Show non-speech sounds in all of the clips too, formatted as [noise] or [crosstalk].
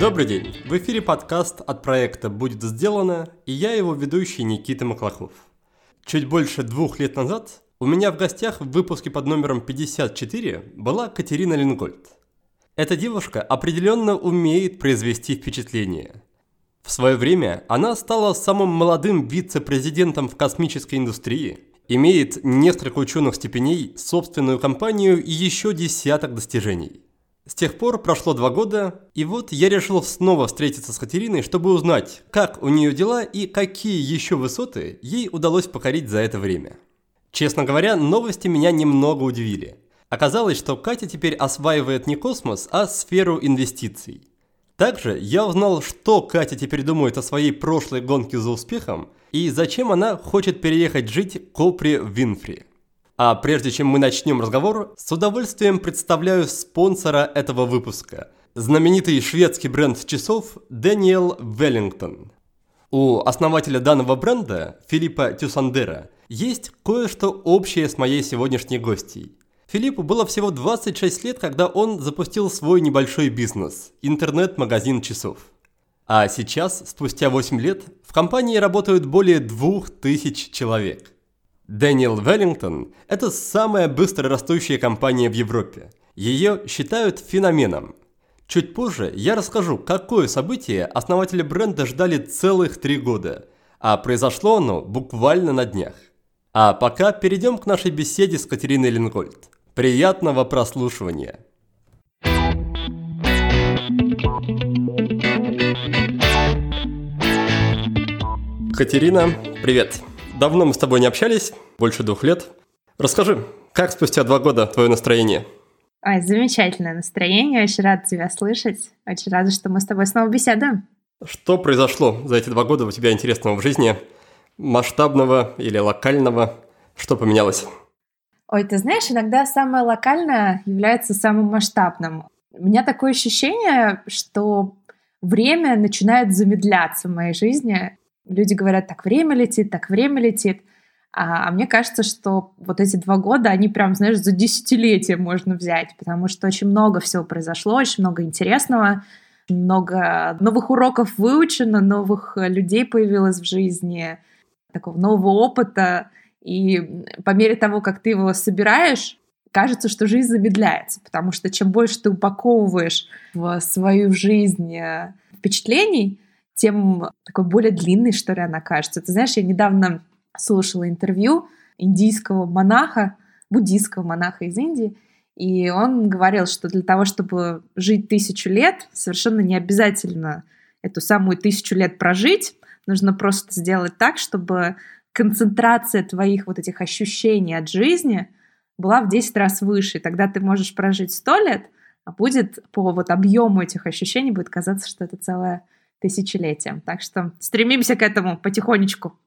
Добрый день! В эфире подкаст от проекта «Будет сделано» и я его ведущий Никита Маклахов. Чуть больше двух лет назад у меня в гостях в выпуске под номером 54 была Катерина Лингольд. Эта девушка определенно умеет произвести впечатление. В свое время она стала самым молодым вице-президентом в космической индустрии, имеет несколько ученых степеней, собственную компанию и еще десяток достижений – с тех пор прошло два года, и вот я решил снова встретиться с Катериной, чтобы узнать, как у нее дела и какие еще высоты ей удалось покорить за это время. Честно говоря, новости меня немного удивили. Оказалось, что Катя теперь осваивает не космос, а сферу инвестиций. Также я узнал, что Катя теперь думает о своей прошлой гонке за успехом и зачем она хочет переехать жить к Опре Винфри. А прежде чем мы начнем разговор, с удовольствием представляю спонсора этого выпуска. Знаменитый шведский бренд часов Daniel Wellington. У основателя данного бренда, Филиппа Тюсандера, есть кое-что общее с моей сегодняшней гостьей. Филиппу было всего 26 лет, когда он запустил свой небольшой бизнес – интернет-магазин часов. А сейчас, спустя 8 лет, в компании работают более 2000 человек – Дэниел Веллингтон – это самая быстро растущая компания в Европе. Ее считают феноменом. Чуть позже я расскажу, какое событие основатели бренда ждали целых три года, а произошло оно буквально на днях. А пока перейдем к нашей беседе с Катериной Ленгольд. Приятного прослушивания! Катерина, привет! Давно мы с тобой не общались, больше двух лет. Расскажи, как спустя два года твое настроение? Ой, замечательное настроение, очень рада тебя слышать. Очень рада, что мы с тобой снова беседуем. Что произошло за эти два года у тебя интересного в жизни? Масштабного или локального? Что поменялось? Ой, ты знаешь, иногда самое локальное является самым масштабным. У меня такое ощущение, что время начинает замедляться в моей жизни. Люди говорят, так время летит, так время летит. А, а мне кажется, что вот эти два года, они прям, знаешь, за десятилетие можно взять, потому что очень много всего произошло, очень много интересного, много новых уроков выучено, новых людей появилось в жизни, такого нового опыта. И по мере того, как ты его собираешь, кажется, что жизнь замедляется, потому что чем больше ты упаковываешь в свою жизнь э, впечатлений, тем такой более длинной, что ли, она кажется. Ты знаешь, я недавно слушала интервью индийского монаха, буддийского монаха из Индии, и он говорил, что для того, чтобы жить тысячу лет, совершенно не обязательно эту самую тысячу лет прожить, нужно просто сделать так, чтобы концентрация твоих вот этих ощущений от жизни была в 10 раз выше. Тогда ты можешь прожить 100 лет, а будет по вот объему этих ощущений будет казаться, что это целая тысячелетием. Так что стремимся к этому потихонечку.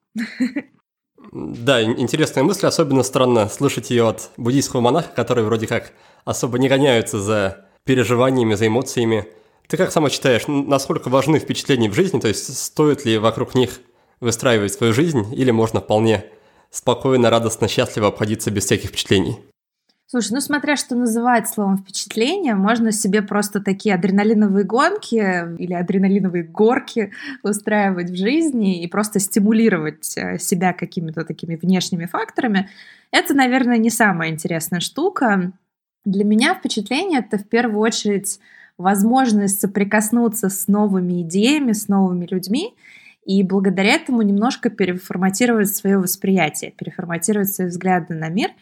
Да, интересная мысль, особенно странно слышать ее от буддийского монаха, которые вроде как особо не гоняются за переживаниями, за эмоциями. Ты как сама считаешь, насколько важны впечатления в жизни, то есть стоит ли вокруг них выстраивать свою жизнь, или можно вполне спокойно, радостно, счастливо обходиться без всяких впечатлений? Слушай, ну смотря что называть словом впечатление, можно себе просто такие адреналиновые гонки или адреналиновые горки устраивать в жизни и просто стимулировать э, себя какими-то такими внешними факторами. Это, наверное, не самая интересная штука. Для меня впечатление это в первую очередь возможность соприкоснуться с новыми идеями, с новыми людьми, и благодаря этому немножко переформатировать свое восприятие, переформатировать свои взгляды на мир –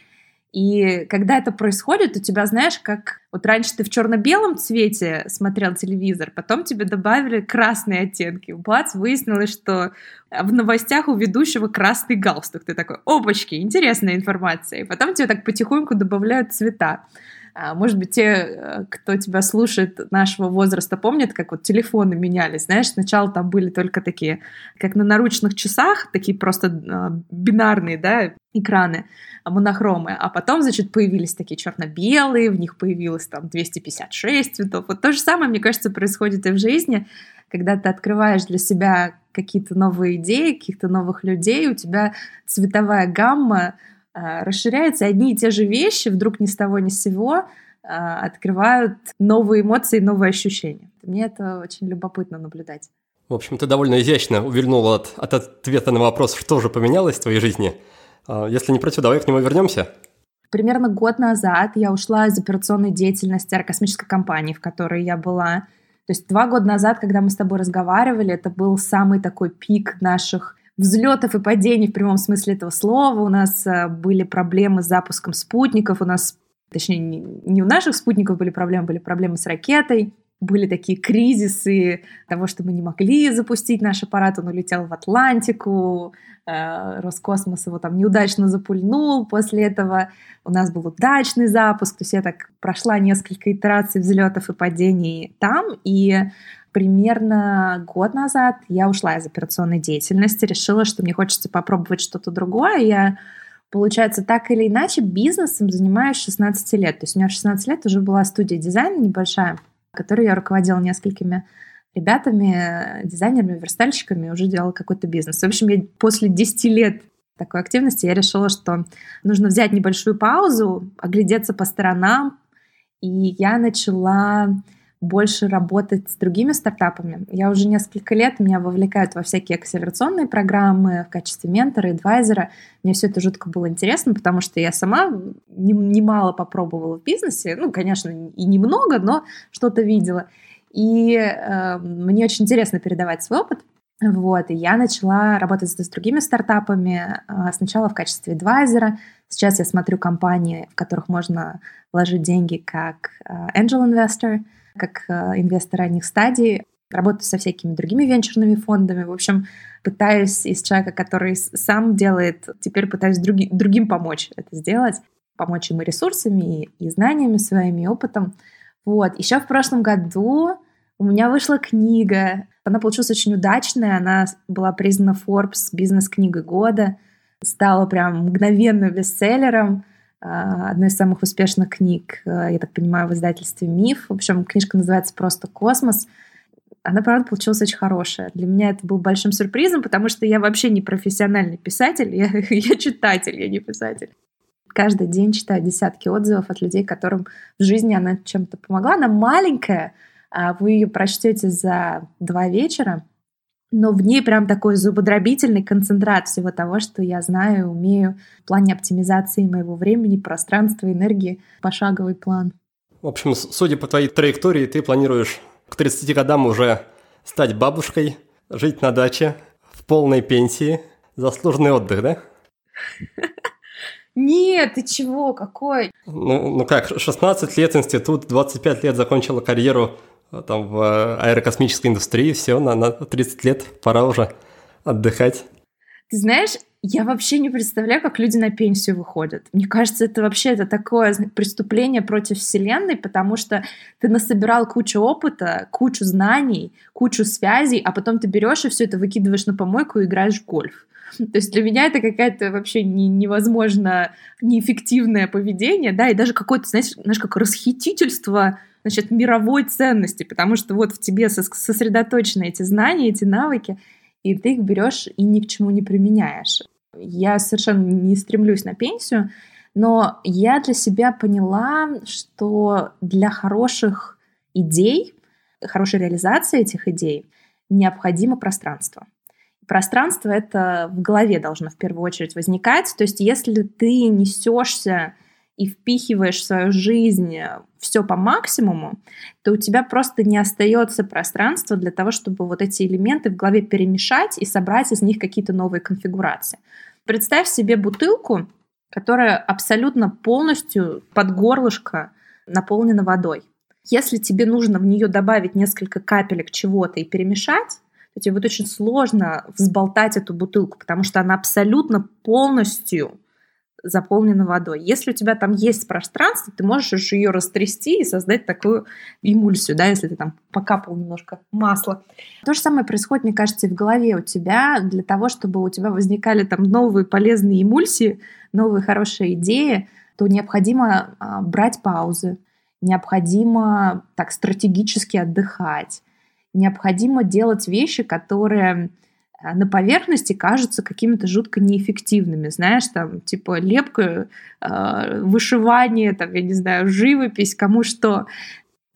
и когда это происходит, у тебя, знаешь, как вот раньше ты в черно-белом цвете смотрел телевизор, потом тебе добавили красные оттенки. Бац, выяснилось, что в новостях у ведущего красный галстук. Ты такой, опачки, интересная информация. И потом тебе так потихоньку добавляют цвета. А, может быть, те, э, кто тебя слушает нашего возраста, помнят, как вот телефоны менялись. Знаешь, сначала там были только такие, как на наручных часах, такие просто а, бинарные, да, экраны, а, монохромы. А потом, значит, появились такие черно-белые, в них появилось там 256 цветов. Вот то же самое, мне кажется, происходит и в жизни, когда ты открываешь для себя какие-то новые идеи, каких-то новых людей, у тебя цветовая гамма расширяется, одни и те же вещи вдруг ни с того ни с сего а, открывают новые эмоции, новые ощущения. Мне это очень любопытно наблюдать. В общем, ты довольно изящно увильнула от, от ответа на вопрос, что же поменялось в твоей жизни. А, если не против, давай к нему вернемся. Примерно год назад я ушла из операционной деятельности аэрокосмической компании, в которой я была. То есть два года назад, когда мы с тобой разговаривали, это был самый такой пик наших взлетов и падений в прямом смысле этого слова. У нас а, были проблемы с запуском спутников, у нас, точнее, не у наших спутников были проблемы, были проблемы с ракетой. Были такие кризисы того, что мы не могли запустить наш аппарат, он улетел в Атлантику, э, Роскосмос его там неудачно запульнул, после этого у нас был удачный запуск, то есть я так прошла несколько итераций взлетов и падений там, и примерно год назад я ушла из операционной деятельности, решила, что мне хочется попробовать что-то другое, я Получается, так или иначе, бизнесом занимаюсь 16 лет. То есть у меня в 16 лет уже была студия дизайна небольшая которой я руководила несколькими ребятами, дизайнерами, верстальщиками, уже делала какой-то бизнес. В общем, я после 10 лет такой активности я решила, что нужно взять небольшую паузу, оглядеться по сторонам, и я начала больше работать с другими стартапами. Я уже несколько лет меня вовлекают во всякие акселерационные программы в качестве ментора, адвайзера. Мне все это жутко было интересно, потому что я сама немало попробовала в бизнесе. Ну, конечно, и немного, но что-то видела. И э, мне очень интересно передавать свой опыт. Вот, и я начала работать с, другими стартапами, э, сначала в качестве адвайзера. Сейчас я смотрю компании, в которых можно вложить деньги как э, angel investor — как э, инвестор ранних стадий, работаю со всякими другими венчурными фондами. В общем, пытаюсь из человека, который сам делает, теперь пытаюсь други, другим помочь это сделать, помочь им и ресурсами, и, и знаниями своими, и опытом. Вот. Еще в прошлом году у меня вышла книга. Она получилась очень удачная. Она была признана Forbes бизнес-книгой года. Стала прям мгновенно бестселлером. А, одной из самых успешных книг, э, я так понимаю, в издательстве «Миф». В общем, книжка называется просто «Космос». Она, правда, получилась очень хорошая. Для меня это был большим сюрпризом, потому что я вообще не профессиональный писатель, [laughs] я, я читатель, я не писатель. Каждый день читаю десятки отзывов от людей, которым в жизни она чем-то помогла. Она маленькая, а вы ее прочтете за два вечера, но в ней прям такой зубодробительный концентрат всего того, что я знаю, умею в плане оптимизации моего времени, пространства, энергии, пошаговый план. В общем, судя по твоей траектории, ты планируешь к 30 годам уже стать бабушкой, жить на даче, в полной пенсии, заслуженный отдых, да? [laughs] Нет, ты чего, какой? Ну, ну как, 16 лет институт, 25 лет закончила карьеру там в э, аэрокосмической индустрии, все, на, на 30 лет пора уже отдыхать. Ты знаешь, я вообще не представляю, как люди на пенсию выходят. Мне кажется, это вообще это такое преступление против Вселенной, потому что ты насобирал кучу опыта, кучу знаний, кучу связей, а потом ты берешь и все это выкидываешь на помойку и играешь в гольф. То есть для меня это какая-то вообще не, невозможно неэффективное поведение, да, и даже какое-то, знаешь, знаешь, как расхитительство значит, мировой ценности, потому что вот в тебе сосредоточены эти знания, эти навыки, и ты их берешь и ни к чему не применяешь. Я совершенно не стремлюсь на пенсию, но я для себя поняла, что для хороших идей, хорошей реализации этих идей необходимо пространство. Пространство это в голове должно в первую очередь возникать. То есть если ты несешься и впихиваешь в свою жизнь все по максимуму, то у тебя просто не остается пространства для того, чтобы вот эти элементы в голове перемешать и собрать из них какие-то новые конфигурации. Представь себе бутылку, которая абсолютно полностью под горлышко наполнена водой. Если тебе нужно в нее добавить несколько капелек чего-то и перемешать, то тебе будет очень сложно взболтать эту бутылку, потому что она абсолютно полностью заполнена водой. Если у тебя там есть пространство, ты можешь ее растрясти и создать такую эмульсию, да, если ты там покапал немножко масла. То же самое происходит, мне кажется, и в голове у тебя для того, чтобы у тебя возникали там новые полезные эмульсии, новые хорошие идеи, то необходимо а, брать паузы, необходимо так стратегически отдыхать, необходимо делать вещи, которые на поверхности кажутся какими-то жутко неэффективными, знаешь, там, типа лепка, э, вышивание, там, я не знаю, живопись, кому что.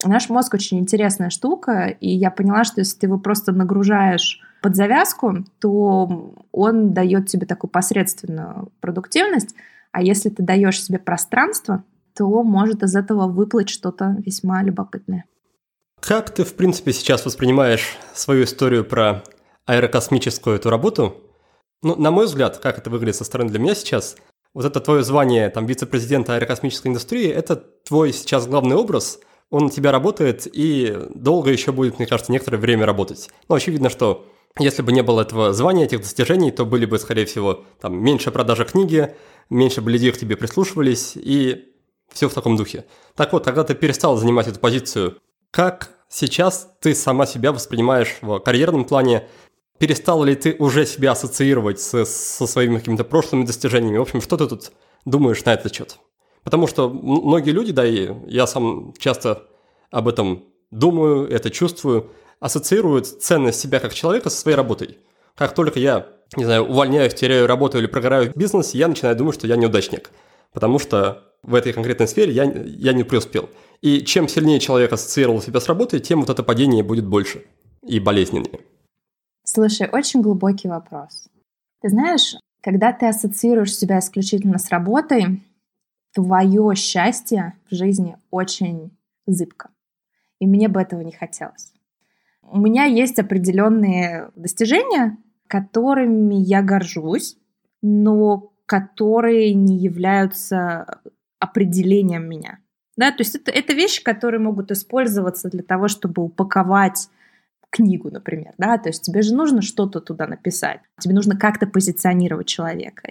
Наш мозг очень интересная штука, и я поняла, что если ты его просто нагружаешь под завязку, то он дает тебе такую посредственную продуктивность, а если ты даешь себе пространство, то может из этого выплыть что-то весьма любопытное. Как ты, в принципе, сейчас воспринимаешь свою историю про аэрокосмическую эту работу? Ну, на мой взгляд, как это выглядит со стороны для меня сейчас, вот это твое звание там вице-президента аэрокосмической индустрии, это твой сейчас главный образ, он на тебя работает и долго еще будет, мне кажется, некоторое время работать. Ну, очевидно, что если бы не было этого звания, этих достижений, то были бы, скорее всего, там меньше продажи книги, меньше бы людей к тебе прислушивались и все в таком духе. Так вот, когда ты перестал занимать эту позицию, как сейчас ты сама себя воспринимаешь в карьерном плане? Перестал ли ты уже себя ассоциировать со, со своими какими-то прошлыми достижениями? В общем, что ты тут думаешь на этот счет? Потому что многие люди, да и я сам часто об этом думаю, это чувствую, ассоциируют ценность себя как человека со своей работой. Как только я, не знаю, увольняюсь, теряю работу или прогораю в бизнесе, я начинаю думать, что я неудачник. Потому что в этой конкретной сфере я, я не преуспел. И чем сильнее человек ассоциировал себя с работой, тем вот это падение будет больше и болезненнее. Слушай, очень глубокий вопрос. Ты знаешь, когда ты ассоциируешь себя исключительно с работой, твое счастье в жизни очень зыбко. И мне бы этого не хотелось. У меня есть определенные достижения, которыми я горжусь, но которые не являются определением меня. Да, то есть это, это вещи, которые могут использоваться для того, чтобы упаковать книгу, например, да, то есть тебе же нужно что-то туда написать, тебе нужно как-то позиционировать человека.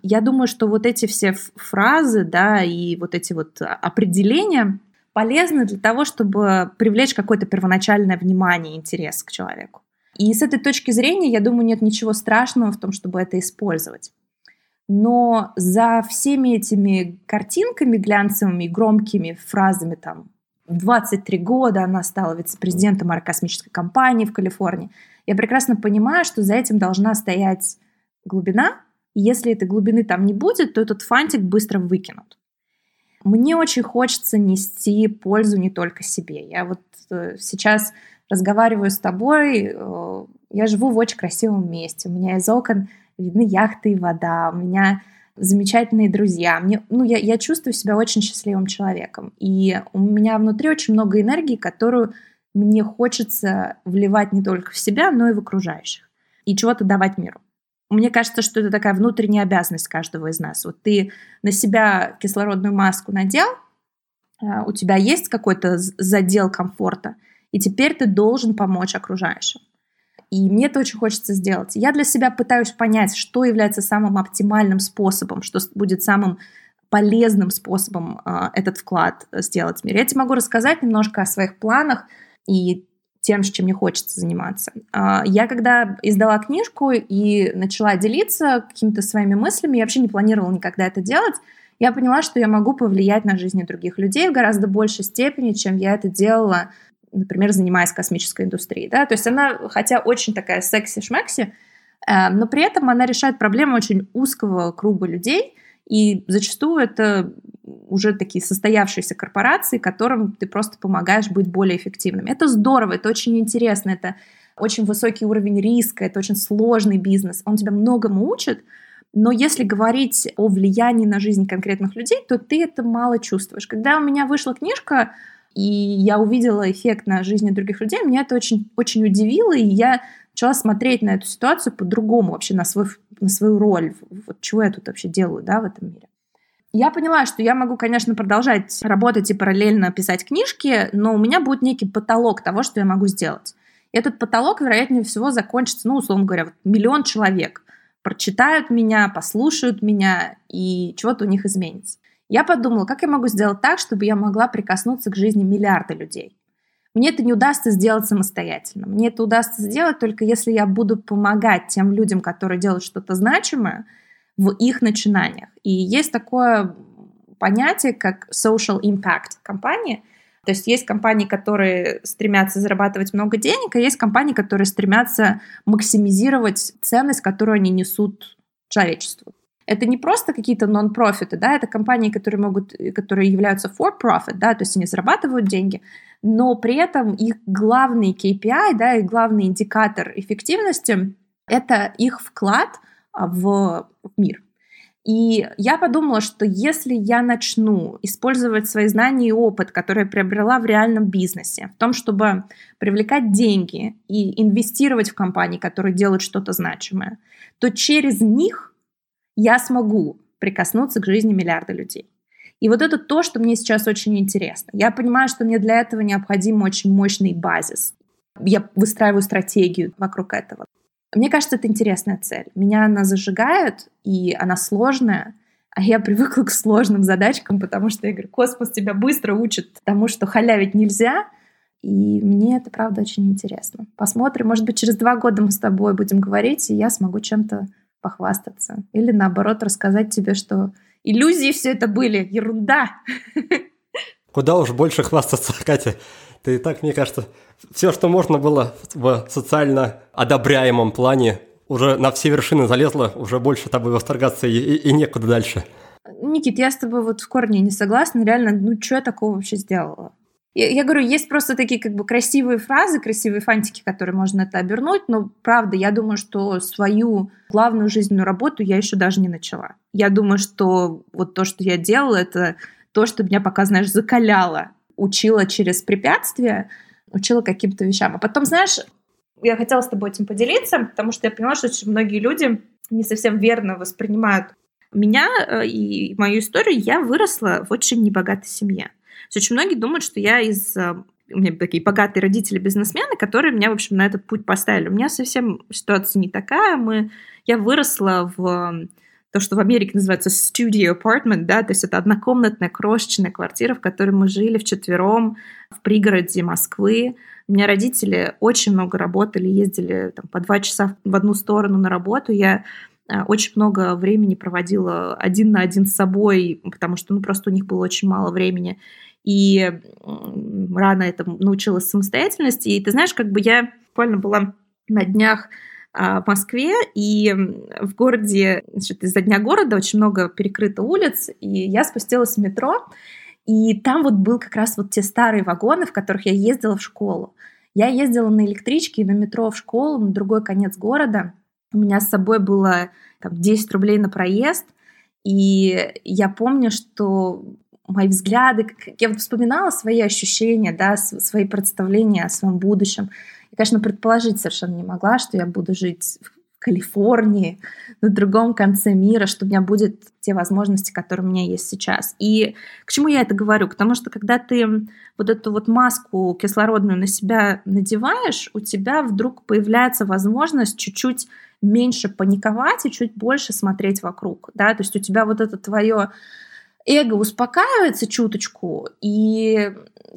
Я думаю, что вот эти все фразы, да, и вот эти вот определения полезны для того, чтобы привлечь какое-то первоначальное внимание, интерес к человеку. И с этой точки зрения, я думаю, нет ничего страшного в том, чтобы это использовать но за всеми этими картинками глянцевыми, громкими фразами там 23 года она стала вице-президентом аэрокосмической компании в Калифорнии. Я прекрасно понимаю, что за этим должна стоять глубина, и если этой глубины там не будет, то этот фантик быстро выкинут. Мне очень хочется нести пользу не только себе. Я вот э, сейчас разговариваю с тобой, э, я живу в очень красивом месте, у меня из окон видны яхты и вода, у меня замечательные друзья. Мне, ну, я, я чувствую себя очень счастливым человеком. И у меня внутри очень много энергии, которую мне хочется вливать не только в себя, но и в окружающих. И чего-то давать миру. Мне кажется, что это такая внутренняя обязанность каждого из нас. Вот ты на себя кислородную маску надел, а, у тебя есть какой-то задел комфорта, и теперь ты должен помочь окружающим. И мне это очень хочется сделать. Я для себя пытаюсь понять, что является самым оптимальным способом, что будет самым полезным способом э, этот вклад сделать в мир. Я тебе могу рассказать немножко о своих планах и тем, чем мне хочется заниматься. Э, я когда издала книжку и начала делиться какими-то своими мыслями, я вообще не планировала никогда это делать, я поняла, что я могу повлиять на жизни других людей в гораздо большей степени, чем я это делала например, занимаясь космической индустрией. Да? То есть она, хотя очень такая секси-шмекси, э, но при этом она решает проблемы очень узкого круга людей, и зачастую это уже такие состоявшиеся корпорации, которым ты просто помогаешь быть более эффективными. Это здорово, это очень интересно, это очень высокий уровень риска, это очень сложный бизнес, он тебя многому учит, но если говорить о влиянии на жизнь конкретных людей, то ты это мало чувствуешь. Когда у меня вышла книжка и я увидела эффект на жизни других людей, меня это очень, очень удивило, и я начала смотреть на эту ситуацию по-другому, вообще на, свой, на свою роль, вот чего я тут вообще делаю, да, в этом мире. Я поняла, что я могу, конечно, продолжать работать и параллельно писать книжки, но у меня будет некий потолок того, что я могу сделать. И этот потолок, вероятнее всего, закончится, ну, условно говоря, вот миллион человек прочитают меня, послушают меня, и чего-то у них изменится. Я подумала, как я могу сделать так, чтобы я могла прикоснуться к жизни миллиарда людей. Мне это не удастся сделать самостоятельно. Мне это удастся сделать только если я буду помогать тем людям, которые делают что-то значимое в их начинаниях. И есть такое понятие, как social impact компании. То есть есть компании, которые стремятся зарабатывать много денег, а есть компании, которые стремятся максимизировать ценность, которую они несут человечеству. Это не просто какие-то нон-профиты, да, это компании, которые могут, которые являются for-profit, да, то есть они зарабатывают деньги, но при этом их главный KPI, да, и главный индикатор эффективности — это их вклад в мир. И я подумала, что если я начну использовать свои знания и опыт, которые приобрела в реальном бизнесе, в том, чтобы привлекать деньги и инвестировать в компании, которые делают что-то значимое, то через них я смогу прикоснуться к жизни миллиарда людей. И вот это то, что мне сейчас очень интересно. Я понимаю, что мне для этого необходим очень мощный базис. Я выстраиваю стратегию вокруг этого. Мне кажется, это интересная цель. Меня она зажигает, и она сложная, а я привыкла к сложным задачкам, потому что я говорю, космос тебя быстро учит тому, что халявить нельзя, и мне это, правда, очень интересно. Посмотрим, может быть, через два года мы с тобой будем говорить, и я смогу чем-то похвастаться. Или, наоборот, рассказать тебе, что иллюзии все это были, ерунда. Куда уж больше хвастаться, [laughs] Катя. Ты и так, мне кажется, все, что можно было в социально одобряемом плане, уже на все вершины залезла, уже больше тобой восторгаться и, и, и некуда дальше. Никит, я с тобой вот в корне не согласна. Реально, ну что я такого вообще сделала? Я, я говорю, есть просто такие как бы красивые фразы, красивые фантики, которые можно это обернуть, но правда, я думаю, что свою главную жизненную работу я еще даже не начала. Я думаю, что вот то, что я делала, это то, что меня пока, знаешь, закаляло, учила через препятствия, учила каким-то вещам. А потом, знаешь, я хотела с тобой этим поделиться, потому что я поняла, что очень многие люди не совсем верно воспринимают меня э, и мою историю. Я выросла в очень небогатой семье. Есть очень многие думают, что я из э, у меня такие богатые родители-бизнесмены, которые меня, в общем, на этот путь поставили. У меня совсем ситуация не такая. Мы, я выросла в то, что в Америке называется studio apartment, да, то есть это однокомнатная крошечная квартира, в которой мы жили вчетвером в пригороде Москвы. У меня родители очень много работали, ездили там, по два часа в одну сторону на работу. Я э, очень много времени проводила один на один с собой, потому что ну, просто у них было очень мало времени. И рано это научилась самостоятельности. И ты знаешь, как бы я буквально была на днях а, в Москве, и в городе, значит, из-за дня города очень много перекрыто улиц, и я спустилась в метро, и там вот был как раз вот те старые вагоны, в которых я ездила в школу. Я ездила на электричке и на метро в школу, на другой конец города. У меня с собой было там, 10 рублей на проезд, и я помню, что мои взгляды, я вот вспоминала свои ощущения, да, свои представления о своем будущем. Я, конечно, предположить совершенно не могла, что я буду жить в Калифорнии, на другом конце мира, что у меня будет те возможности, которые у меня есть сейчас. И к чему я это говорю? Потому что когда ты вот эту вот маску кислородную на себя надеваешь, у тебя вдруг появляется возможность чуть-чуть меньше паниковать и чуть больше смотреть вокруг, да, то есть у тебя вот это твое эго успокаивается чуточку, и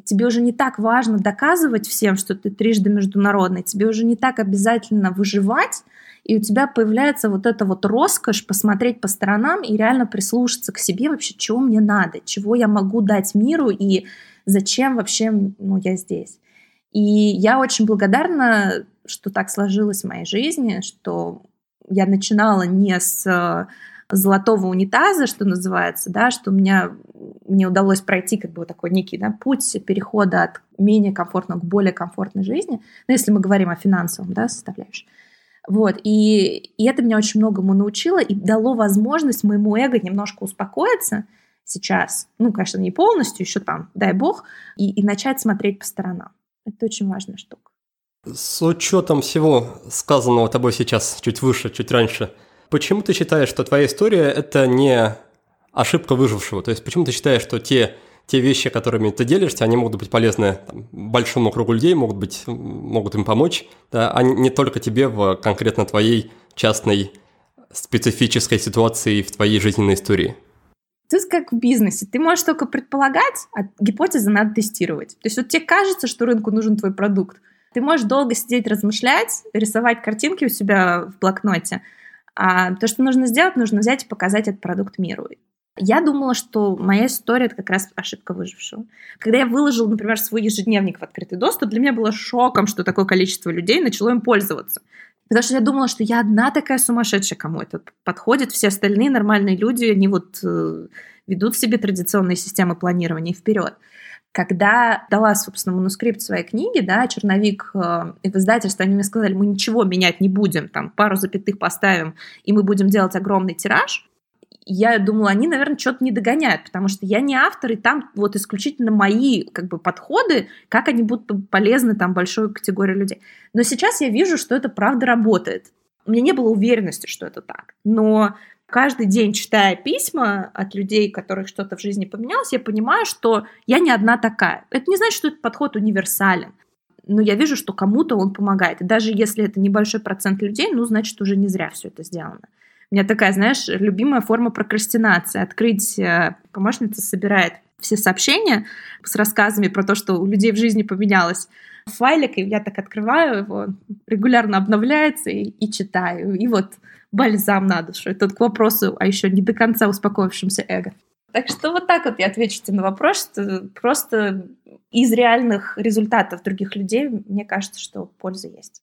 тебе уже не так важно доказывать всем, что ты трижды международный, тебе уже не так обязательно выживать, и у тебя появляется вот эта вот роскошь посмотреть по сторонам и реально прислушаться к себе вообще, чего мне надо, чего я могу дать миру и зачем вообще ну, я здесь. И я очень благодарна, что так сложилось в моей жизни, что я начинала не с золотого унитаза, что называется, да, что у меня мне удалось пройти как бы вот такой некий да, путь перехода от менее комфортного к более комфортной жизни, ну, если мы говорим о финансовом да, составляющем. Вот, и, и это меня очень многому научило и дало возможность моему эго немножко успокоиться сейчас, ну, конечно, не полностью, еще там, дай бог, и, и начать смотреть по сторонам. Это очень важная штука. С учетом всего сказанного тобой сейчас, чуть выше, чуть раньше – Почему ты считаешь, что твоя история – это не ошибка выжившего? То есть почему ты считаешь, что те, те вещи, которыми ты делишься, они могут быть полезны там, большому кругу людей, могут, быть, могут им помочь, да, а не только тебе в конкретно твоей частной специфической ситуации в твоей жизненной истории? Тут как в бизнесе. Ты можешь только предполагать, а гипотезы надо тестировать. То есть вот тебе кажется, что рынку нужен твой продукт. Ты можешь долго сидеть, размышлять, рисовать картинки у себя в блокноте, а то, что нужно сделать, нужно взять и показать этот продукт миру. Я думала, что моя история — это как раз ошибка выжившего. Когда я выложила, например, свой ежедневник в открытый доступ, для меня было шоком, что такое количество людей начало им пользоваться. Потому что я думала, что я одна такая сумасшедшая, кому это подходит. Все остальные нормальные люди, они вот э, ведут в себе традиционные системы планирования вперед. Когда дала, собственно, манускрипт своей книги, да, черновик э, издательство, они мне сказали, мы ничего менять не будем, там пару запятых поставим, и мы будем делать огромный тираж я думала, они, наверное, что-то не догоняют, потому что я не автор, и там вот исключительно мои как бы подходы, как они будут полезны там большой категории людей. Но сейчас я вижу, что это правда работает. У меня не было уверенности, что это так. Но каждый день, читая письма от людей, которых что-то в жизни поменялось, я понимаю, что я не одна такая. Это не значит, что этот подход универсален. Но я вижу, что кому-то он помогает. И даже если это небольшой процент людей, ну, значит, уже не зря все это сделано. У меня такая, знаешь, любимая форма прокрастинации. Открыть, э, помощница собирает все сообщения с рассказами про то, что у людей в жизни поменялось. Файлик, и я так открываю его, регулярно обновляется и, и читаю. И вот бальзам на душу. Это к вопросу а еще не до конца успокоившемся эго. Так что вот так вот я отвечу тебе на вопрос, что просто из реальных результатов других людей мне кажется, что польза есть.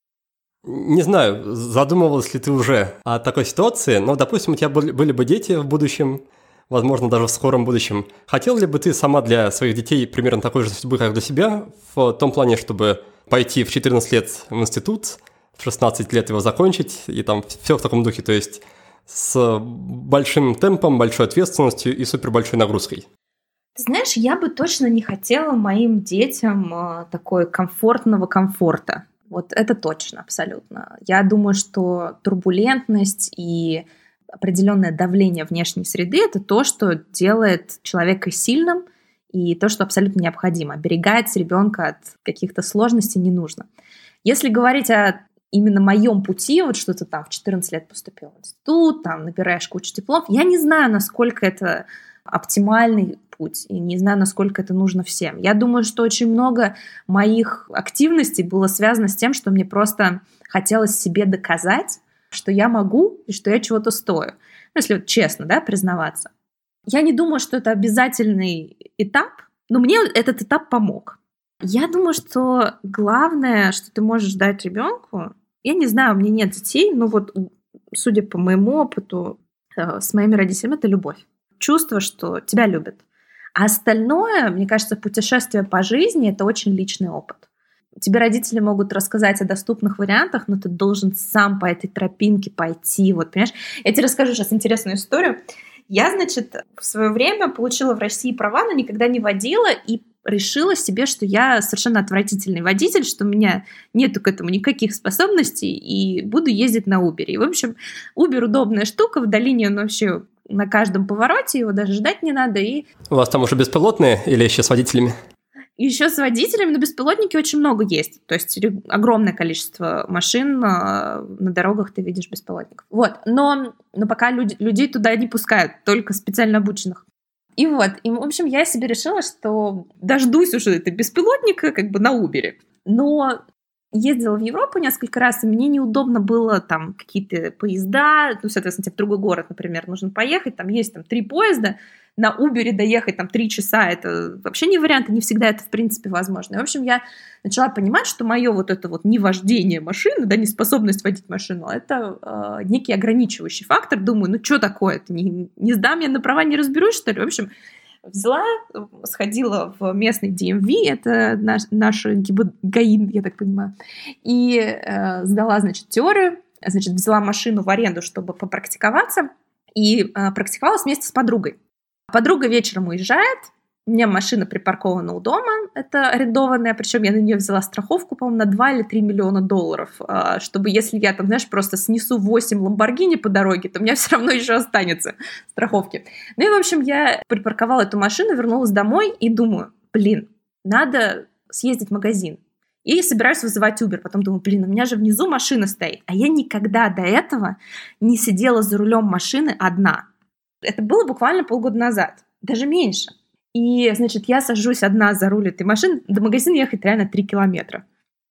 Не знаю, задумывалась ли ты уже о такой ситуации, но, допустим, у тебя были бы дети в будущем, возможно, даже в скором будущем. Хотел ли бы ты сама для своих детей примерно такой же судьбы, как для себя, в том плане, чтобы пойти в 14 лет в институт, в 16 лет его закончить, и там все в таком духе, то есть с большим темпом, большой ответственностью и супер большой нагрузкой? Знаешь, я бы точно не хотела моим детям э, такой комфортного комфорта. Вот это точно, абсолютно. Я думаю, что турбулентность и определенное давление внешней среды это то, что делает человека сильным и то, что абсолютно необходимо. Оберегать ребенка от каких-то сложностей не нужно. Если говорить о именно моем пути, вот что то там в 14 лет поступил в институт, там набираешь кучу дипломов, я не знаю, насколько это оптимальный путь, и не знаю, насколько это нужно всем. Я думаю, что очень много моих активностей было связано с тем, что мне просто хотелось себе доказать, что я могу и что я чего-то стою. Ну, если вот честно, да, признаваться. Я не думаю, что это обязательный этап, но мне этот этап помог. Я думаю, что главное, что ты можешь дать ребенку, я не знаю, у меня нет детей, но вот судя по моему опыту э, с моими родителями, это любовь чувство, что тебя любят. А остальное, мне кажется, путешествие по жизни — это очень личный опыт. Тебе родители могут рассказать о доступных вариантах, но ты должен сам по этой тропинке пойти. Вот, понимаешь? Я тебе расскажу сейчас интересную историю. Я, значит, в свое время получила в России права, но никогда не водила, и решила себе, что я совершенно отвратительный водитель, что у меня нету к этому никаких способностей, и буду ездить на Uber. И, в общем, Uber удобная штука, в долине он вообще на каждом повороте, его даже ждать не надо. И... У вас там уже беспилотные или еще с водителями? Еще с водителями, но беспилотники очень много есть. То есть огромное количество машин на дорогах ты видишь беспилотников. Вот. Но, но пока люди, людей туда не пускают, только специально обученных. И вот, и, в общем, я себе решила, что дождусь уже это беспилотника как бы на Убере. Но ездила в Европу несколько раз, и мне неудобно было там какие-то поезда, ну, соответственно, тебе в другой город, например, нужно поехать, там есть там три поезда, на Убере доехать там три часа, это вообще не вариант, и не всегда это, в принципе, возможно. И, в общем, я начала понимать, что мое вот это вот невождение машины, да, неспособность водить машину, это э, некий ограничивающий фактор. Думаю, ну что такое, не, не сдам я на права, не разберусь, что ли? В общем, взяла, сходила в местный DMV, это наш, наш ГАИН, я так понимаю, и э, сдала, значит, теорию, значит, взяла машину в аренду, чтобы попрактиковаться, и э, практиковалась вместе с подругой. Подруга вечером уезжает, у меня машина припаркована у дома, это арендованная, причем я на нее взяла страховку, по-моему, на 2 или 3 миллиона долларов, а, чтобы если я там, знаешь, просто снесу 8 Ламборгини по дороге, то у меня [laughs] все равно еще останется страховки. Ну и, в общем, я припарковала эту машину, вернулась домой и думаю, блин, надо съездить в магазин. И собираюсь вызывать Uber. Потом думаю, блин, у меня же внизу машина стоит. А я никогда до этого не сидела за рулем машины одна. Это было буквально полгода назад, даже меньше. И, значит, я сажусь одна за руль этой машины, до магазина ехать реально 3 километра.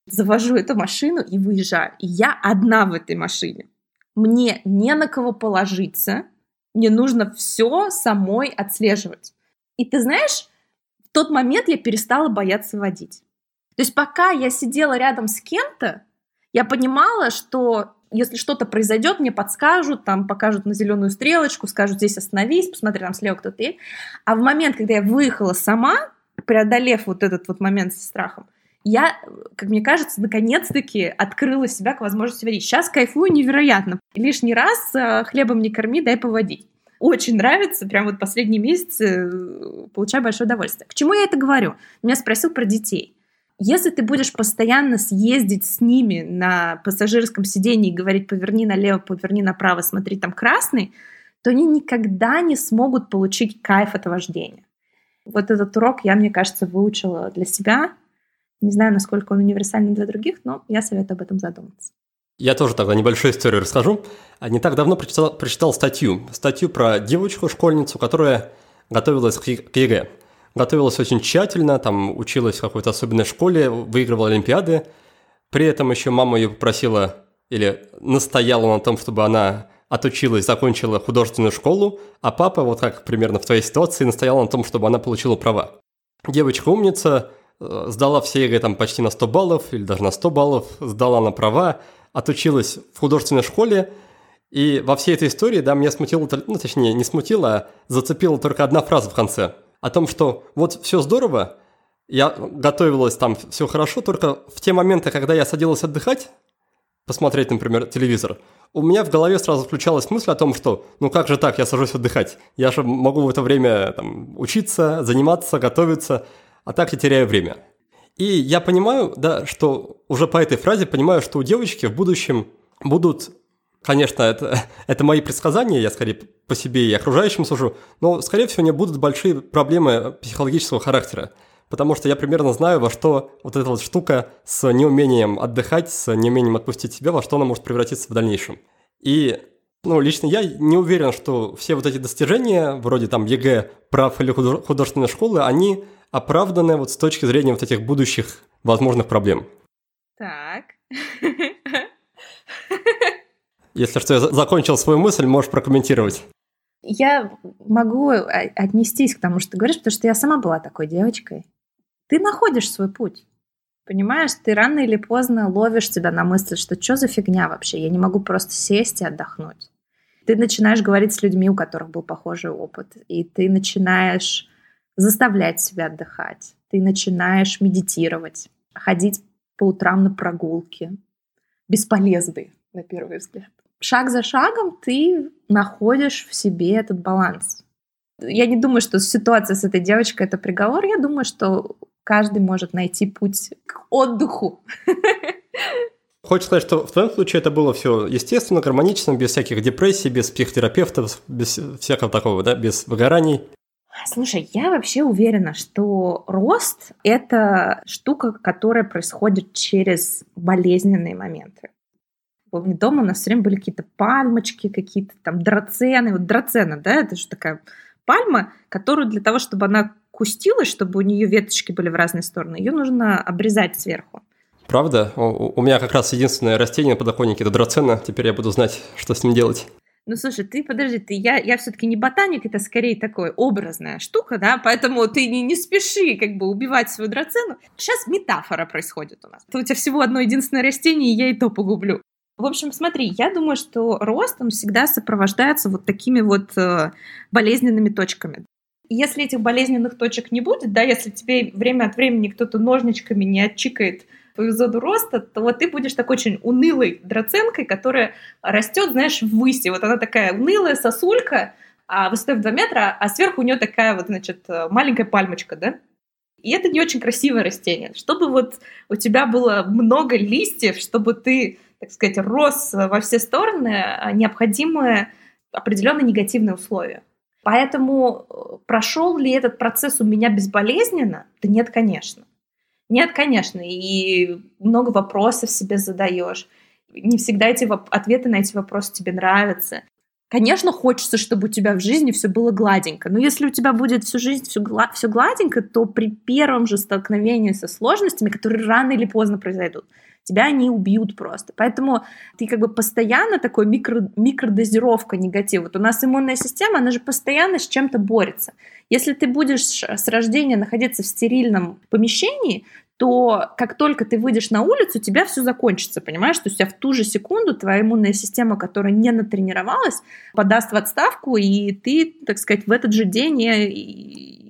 Завожу эту машину и выезжаю. И я одна в этой машине. Мне не на кого положиться, Мне нужно все самой отслеживать. И ты знаешь, в тот момент я перестала бояться водить. То есть пока я сидела рядом с кем-то, я понимала, что если что-то произойдет, мне подскажут, там покажут на зеленую стрелочку, скажут здесь остановись, посмотри, там слева кто-то. А в момент, когда я выехала сама, преодолев вот этот вот момент со страхом, я, как мне кажется, наконец-таки открыла себя к возможности водить. Сейчас кайфую невероятно. Лишний раз э, хлебом не корми, дай поводить. Очень нравится, прям вот последние месяцы э, получаю большое удовольствие. К чему я это говорю? Меня спросил про детей. Если ты будешь постоянно съездить с ними на пассажирском сидении и говорить поверни налево, поверни направо, смотри, там красный, то они никогда не смогут получить кайф от вождения. Вот этот урок я, мне кажется, выучила для себя. Не знаю, насколько он универсальный для других, но я советую об этом задуматься. Я тоже тогда небольшую историю расскажу. Не так давно прочитал, прочитал статью. Статью про девочку-школьницу, которая готовилась к ЕГЭ готовилась очень тщательно, там училась в какой-то особенной школе, выигрывала олимпиады. При этом еще мама ее попросила или настояла на том, чтобы она отучилась, закончила художественную школу, а папа, вот как примерно в твоей ситуации, настоял на том, чтобы она получила права. Девочка умница, э, сдала все ЕГЭ там почти на 100 баллов, или даже на 100 баллов, сдала на права, отучилась в художественной школе, и во всей этой истории, да, меня смутило, ну, точнее, не смутило, а зацепила только одна фраза в конце – о том, что вот все здорово, я готовилась там, все хорошо, только в те моменты, когда я садилась отдыхать, посмотреть, например, телевизор, у меня в голове сразу включалась мысль о том, что ну как же так, я сажусь отдыхать, я же могу в это время там, учиться, заниматься, готовиться, а так я теряю время. И я понимаю, да, что уже по этой фразе понимаю, что у девочки в будущем будут Конечно, это, [laughs] это мои предсказания, я скорее по себе и окружающим сужу, но, скорее всего, у меня будут большие проблемы психологического характера, потому что я примерно знаю, во что вот эта вот штука с неумением отдыхать, с неумением отпустить себя, во что она может превратиться в дальнейшем. И ну, лично я не уверен, что все вот эти достижения, вроде там ЕГЭ, прав или художественной школы, они оправданы вот с точки зрения вот этих будущих возможных проблем. Так. [laughs] Если что, я закончил свою мысль, можешь прокомментировать. Я могу э, отнестись к тому, что ты говоришь, потому что я сама была такой девочкой. Ты находишь свой путь. Понимаешь, ты рано или поздно ловишь себя на мысли, что что за фигня вообще, я не могу просто сесть и отдохнуть. Ты начинаешь говорить с людьми, у которых был похожий опыт, и ты начинаешь заставлять себя отдыхать, ты начинаешь медитировать, ходить по утрам на прогулки, бесполезные на первый взгляд шаг за шагом ты находишь в себе этот баланс. Я не думаю, что ситуация с этой девочкой это приговор. Я думаю, что каждый может найти путь к отдыху. Хочешь сказать, что в твоем случае это было все естественно, гармонично, без всяких депрессий, без психотерапевтов, без всякого такого, да, без выгораний? Слушай, я вообще уверена, что рост — это штука, которая происходит через болезненные моменты. Помню, дома у нас все время были какие-то пальмочки, какие-то там драцены. Вот драцена, да, это же такая пальма, которую для того, чтобы она кустилась, чтобы у нее веточки были в разные стороны, ее нужно обрезать сверху. Правда? У, меня как раз единственное растение на подоконнике – это драцена. Теперь я буду знать, что с ним делать. Ну, слушай, ты подожди, ты, я, я все-таки не ботаник, это скорее такое образная штука, да, поэтому ты не, не спеши как бы убивать свою драцену. Сейчас метафора происходит у нас. Это у тебя всего одно единственное растение, и я и то погублю. В общем, смотри, я думаю, что рост, он всегда сопровождается вот такими вот э, болезненными точками. Если этих болезненных точек не будет, да, если тебе время от времени кто-то ножничками не отчикает твою зону роста, то вот ты будешь такой очень унылой драценкой, которая растет, знаешь, ввысь. вот она такая унылая сосулька, а высотой в 2 метра, а сверху у нее такая вот, значит, маленькая пальмочка, да? И это не очень красивое растение. Чтобы вот у тебя было много листьев, чтобы ты так сказать, рос во все стороны, а, необходимы определенные негативные условия. Поэтому э, прошел ли этот процесс у меня безболезненно? Да нет, конечно. Нет, конечно. И много вопросов себе задаешь. Не всегда эти ответы на эти вопросы тебе нравятся. Конечно, хочется, чтобы у тебя в жизни все было гладенько. Но если у тебя будет всю жизнь все, гла- все гладенько, то при первом же столкновении со сложностями, которые рано или поздно произойдут, тебя они убьют просто. Поэтому ты как бы постоянно такой микро, микродозировка негатива. Вот у нас иммунная система, она же постоянно с чем-то борется. Если ты будешь с рождения находиться в стерильном помещении, то как только ты выйдешь на улицу, у тебя все закончится, понимаешь? То есть у тебя в ту же секунду твоя иммунная система, которая не натренировалась, подаст в отставку, и ты, так сказать, в этот же день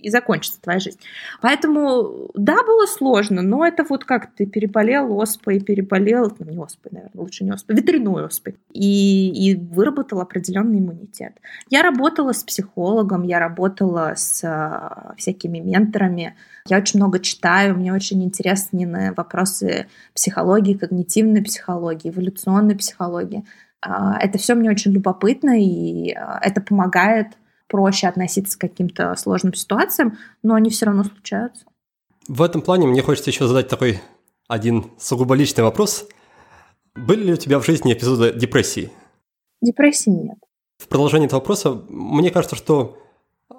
и, закончится твоя жизнь. Поэтому, да, было сложно, но это вот как ты переболел оспой, переболел, ну, не оспой, наверное, лучше не оспой, ветряной оспой, и, и выработал определенный иммунитет. Я работала с психологом, я работала с а, всякими менторами, я очень много читаю, мне очень интересны вопросы психологии, когнитивной психологии, эволюционной психологии. А, это все мне очень любопытно, и а, это помогает проще относиться к каким-то сложным ситуациям, но они все равно случаются. В этом плане мне хочется еще задать такой один сугубо личный вопрос. Были ли у тебя в жизни эпизоды депрессии? Депрессии нет. В продолжении этого вопроса, мне кажется, что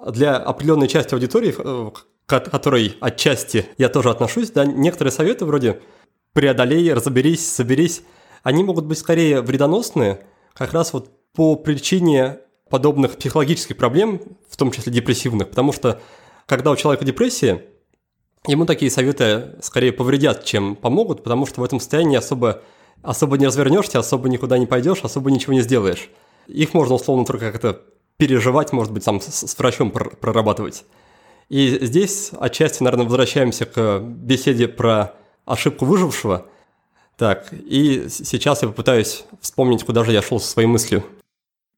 для определенной части аудитории, э, к которой отчасти я тоже отношусь, да, некоторые советы вроде преодолей, разберись, соберись, они могут быть скорее вредоносные, как раз вот по причине подобных психологических проблем, в том числе депрессивных, потому что когда у человека депрессия, ему такие советы скорее повредят, чем помогут, потому что в этом состоянии особо, особо не развернешься, особо никуда не пойдешь, особо ничего не сделаешь. Их можно условно только как-то переживать, может быть, сам с, с врачом прорабатывать. И здесь отчасти, наверное, возвращаемся к беседе про ошибку выжившего. Так, и сейчас я попытаюсь вспомнить, куда же я шел со своей мыслью.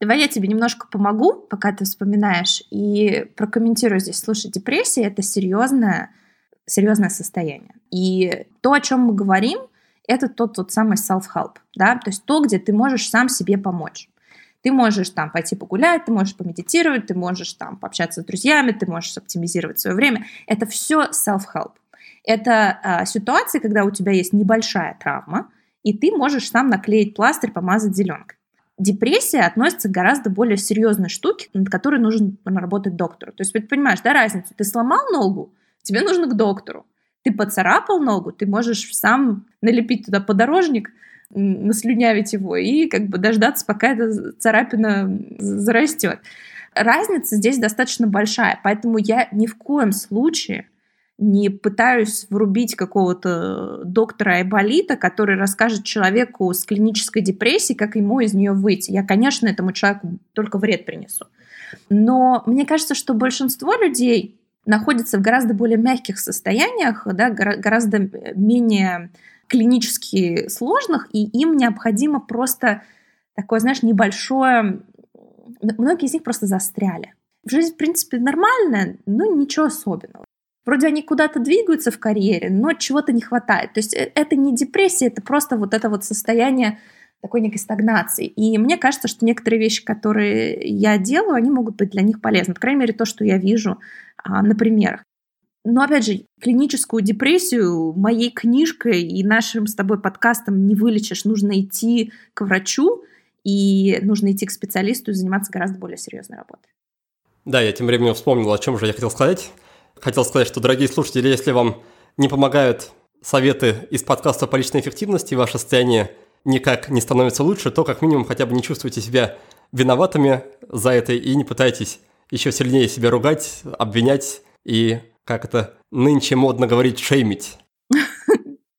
Давай я тебе немножко помогу, пока ты вспоминаешь, и прокомментирую здесь. Слушай, депрессия — это серьезное, серьезное состояние. И то, о чем мы говорим, это тот, тот самый self-help, да, то есть то, где ты можешь сам себе помочь. Ты можешь там пойти погулять, ты можешь помедитировать, ты можешь там пообщаться с друзьями, ты можешь оптимизировать свое время. Это все self-help. Это э, ситуации, когда у тебя есть небольшая травма, и ты можешь сам наклеить пластырь, помазать зеленкой. Депрессия относится к гораздо более серьезной штуке, над которой нужно работать доктору. То есть, ты понимаешь, да, разницу? Ты сломал ногу, тебе нужно к доктору. Ты поцарапал ногу, ты можешь сам налепить туда подорожник, наслюнявить его и как бы дождаться, пока эта царапина зарастет. Разница здесь достаточно большая, поэтому я ни в коем случае не пытаюсь врубить какого-то доктора Айболита, который расскажет человеку с клинической депрессией, как ему из нее выйти. Я, конечно, этому человеку только вред принесу. Но мне кажется, что большинство людей находятся в гораздо более мягких состояниях, да, гораздо менее клинически сложных, и им необходимо просто такое, знаешь, небольшое... Многие из них просто застряли. Жизнь, в принципе, нормальная, но ничего особенного. Вроде они куда-то двигаются в карьере, но чего-то не хватает. То есть э, это не депрессия, это просто вот это вот состояние такой некой стагнации. И мне кажется, что некоторые вещи, которые я делаю, они могут быть для них полезны. По крайней мере, то, что я вижу а, на примерах. Но опять же, клиническую депрессию моей книжкой и нашим с тобой подкастом не вылечишь. Нужно идти к врачу и нужно идти к специалисту и заниматься гораздо более серьезной работой. Да, я тем временем вспомнил, о чем же я хотел сказать. Хотел сказать, что, дорогие слушатели, если вам не помогают советы из подкаста по личной эффективности, ваше состояние никак не становится лучше, то как минимум хотя бы не чувствуйте себя виноватыми за это и не пытайтесь еще сильнее себя ругать, обвинять и как это нынче модно говорить, шеймить. [laughs]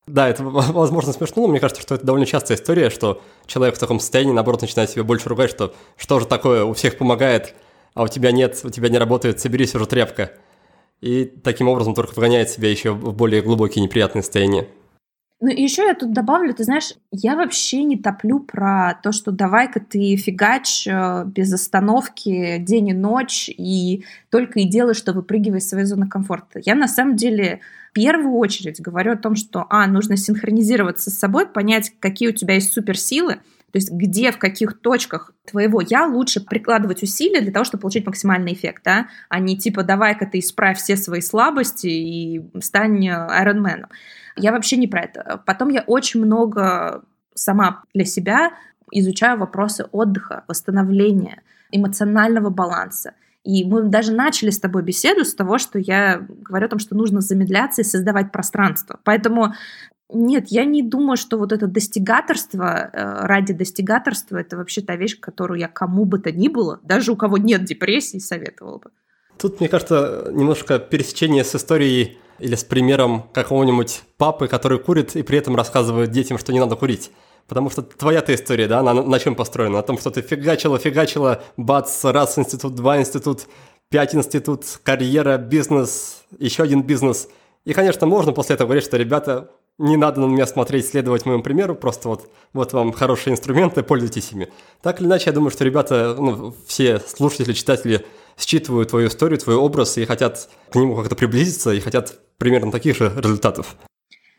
Да, это, [laughs] возможно, смешно, но мне кажется, что это довольно частая история, что человек в таком состоянии, наоборот, начинает себя больше ругать, что что же такое, у всех помогает, а у тебя нет, у тебя не работает, соберись уже тряпка. И таким образом только вгоняет себя еще в более глубокие неприятные состояния. Ну и еще я тут добавлю, ты знаешь, я вообще не топлю про то, что давай-ка ты фигач э, без остановки день и ночь и только и делай, что выпрыгивай из своей зоны комфорта. Я на самом деле в первую очередь говорю о том, что, а, нужно синхронизироваться с собой, понять, какие у тебя есть суперсилы, то есть где, в каких точках твоего я лучше прикладывать усилия для того, чтобы получить максимальный эффект, да, а не типа давай-ка ты исправь все свои слабости и стань айронменом. Я вообще не про это. Потом я очень много сама для себя изучаю вопросы отдыха, восстановления, эмоционального баланса. И мы даже начали с тобой беседу с того, что я говорю о том, что нужно замедляться и создавать пространство. Поэтому нет, я не думаю, что вот это достигаторство э, ради достигаторства это вообще та вещь, которую я кому бы то ни было, даже у кого нет депрессии, советовала бы. Тут, мне кажется, немножко пересечение с историей или с примером какого-нибудь папы, который курит и при этом рассказывает детям, что не надо курить. Потому что твоя-то история, да, она на чем построена? На том, что ты фигачила, фигачила, бац, раз институт, два институт, пять институт, карьера, бизнес, еще один бизнес. И, конечно, можно после этого говорить, что, ребята, не надо на меня смотреть, следовать моему примеру, просто вот, вот вам хорошие инструменты, пользуйтесь ими. Так или иначе, я думаю, что ребята, ну, все слушатели, читатели считывают твою историю, твой образ и хотят к нему как-то приблизиться и хотят примерно таких же результатов.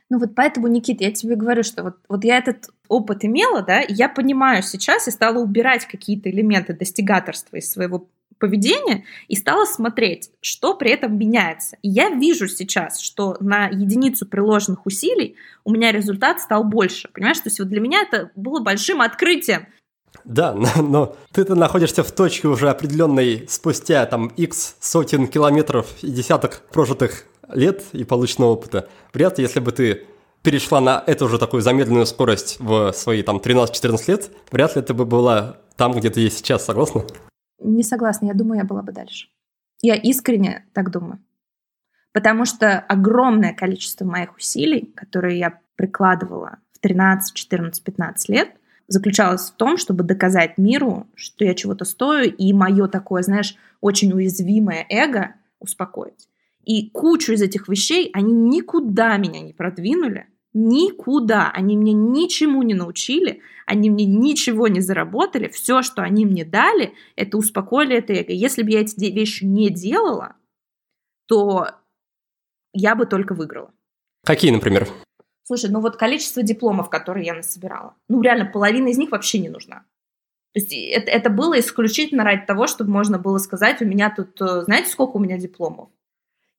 Ну вот поэтому, Никит, я тебе говорю, что вот, вот я этот опыт имела, да, и я понимаю сейчас и стала убирать какие-то элементы достигаторства из своего поведения и стала смотреть, что при этом меняется. И я вижу сейчас, что на единицу приложенных усилий у меня результат стал больше. Понимаешь, то есть вот для меня это было большим открытием. Да, [laughs] но, но ты-то находишься в точке уже определенной спустя там x сотен километров и десяток прожитых лет и полученного опыта. Вряд ли, если бы ты перешла на эту же такую замедленную скорость в свои там 13-14 лет, вряд ли ты бы была там, где ты есть сейчас, согласна? Не согласна, я думаю, я была бы дальше. Я искренне так думаю. Потому что огромное количество моих усилий, которые я прикладывала в 13, 14, 15 лет, заключалось в том, чтобы доказать миру, что я чего-то стою, и мое такое, знаешь, очень уязвимое эго успокоить. И кучу из этих вещей, они никуда меня не продвинули, никуда. Они мне ничему не научили, они мне ничего не заработали. Все, что они мне дали, это успокоили это эго. Если бы я эти вещи не делала, то я бы только выиграла. Какие, например? Слушай, ну вот количество дипломов, которые я насобирала, ну реально половина из них вообще не нужна. То есть это, это было исключительно ради того, чтобы можно было сказать, у меня тут, э, знаете, сколько у меня дипломов?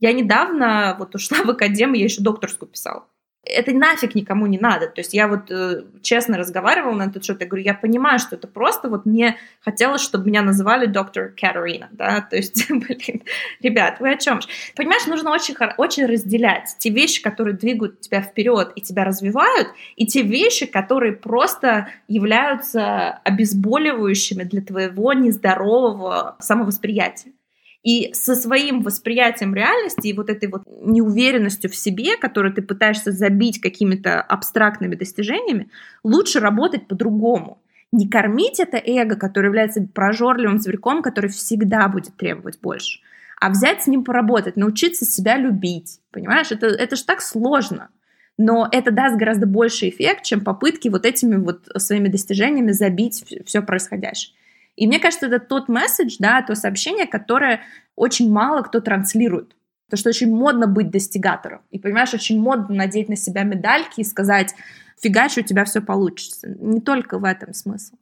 Я недавно вот ушла в академию, я еще докторскую писала это нафиг никому не надо. То есть я вот э, честно разговаривала на этот счет, я говорю, я понимаю, что это просто вот мне хотелось, чтобы меня называли доктор Катарина, да, [laughs] то есть, блин, ребят, вы о чем же? Понимаешь, нужно очень, очень разделять те вещи, которые двигают тебя вперед и тебя развивают, и те вещи, которые просто являются обезболивающими для твоего нездорового самовосприятия. И со своим восприятием реальности и вот этой вот неуверенностью в себе, которую ты пытаешься забить какими-то абстрактными достижениями, лучше работать по-другому. Не кормить это эго, которое является прожорливым зверьком, который всегда будет требовать больше, а взять с ним поработать, научиться себя любить. Понимаешь, это, это же так сложно. Но это даст гораздо больше эффект, чем попытки вот этими вот своими достижениями забить все происходящее. И мне кажется, это тот месседж, да, то сообщение, которое очень мало кто транслирует. То, что очень модно быть достигатором. И, понимаешь, очень модно надеть на себя медальки и сказать, фигач, у тебя все получится. Не только в этом смысл.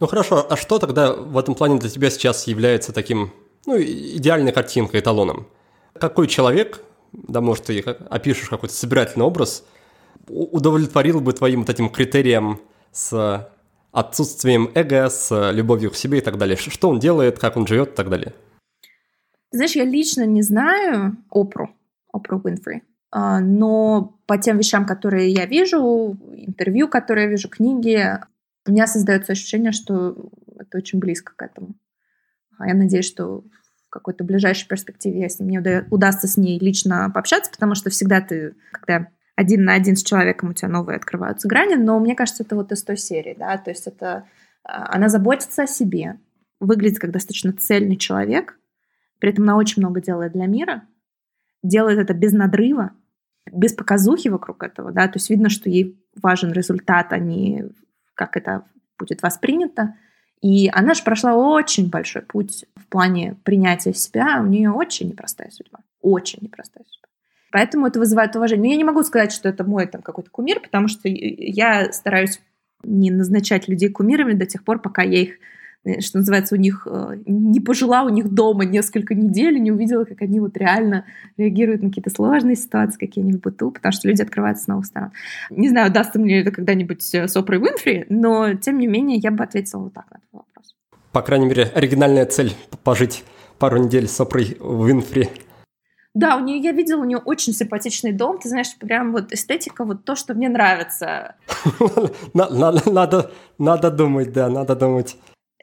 Ну хорошо, а что тогда в этом плане для тебя сейчас является таким, ну, идеальной картинкой, эталоном? Какой человек, да, может, ты опишешь какой-то собирательный образ, удовлетворил бы твоим вот этим критериям с отсутствием эго, с любовью к себе и так далее. Что он делает, как он живет и так далее. Знаешь, я лично не знаю Опру, Опру Уинфри, а, но по тем вещам, которые я вижу, интервью, которые я вижу, книги, у меня создается ощущение, что это очень близко к этому. А я надеюсь, что в какой-то ближайшей перспективе ним мне удастся с ней лично пообщаться, потому что всегда ты, когда один на один с человеком у тебя новые открываются грани, но мне кажется, это вот из той серии, да, то есть это а, она заботится о себе, выглядит как достаточно цельный человек, при этом она очень много делает для мира, делает это без надрыва, без показухи вокруг этого, да, то есть видно, что ей важен результат, а не как это будет воспринято. И она же прошла очень большой путь в плане принятия себя. У нее очень непростая судьба. Очень непростая судьба. Поэтому это вызывает уважение. Но я не могу сказать, что это мой там какой-то кумир, потому что я стараюсь не назначать людей кумирами до тех пор, пока я их э, что называется, у них э, не пожила у них дома несколько недель, не увидела, как они вот реально реагируют на какие-то сложные ситуации, какие они в быту, потому что люди открываются с новых сторон. Не знаю, удастся мне это когда-нибудь с Опрой Уинфри, но, тем не менее, я бы ответила вот так на этот вопрос. По крайней мере, оригинальная цель – пожить пару недель с Опрой Уинфри – да, у нее я видела, у нее очень симпатичный дом. Ты знаешь, прям вот эстетика, вот то, что мне нравится. [laughs] Надо, думать, да, надо думать.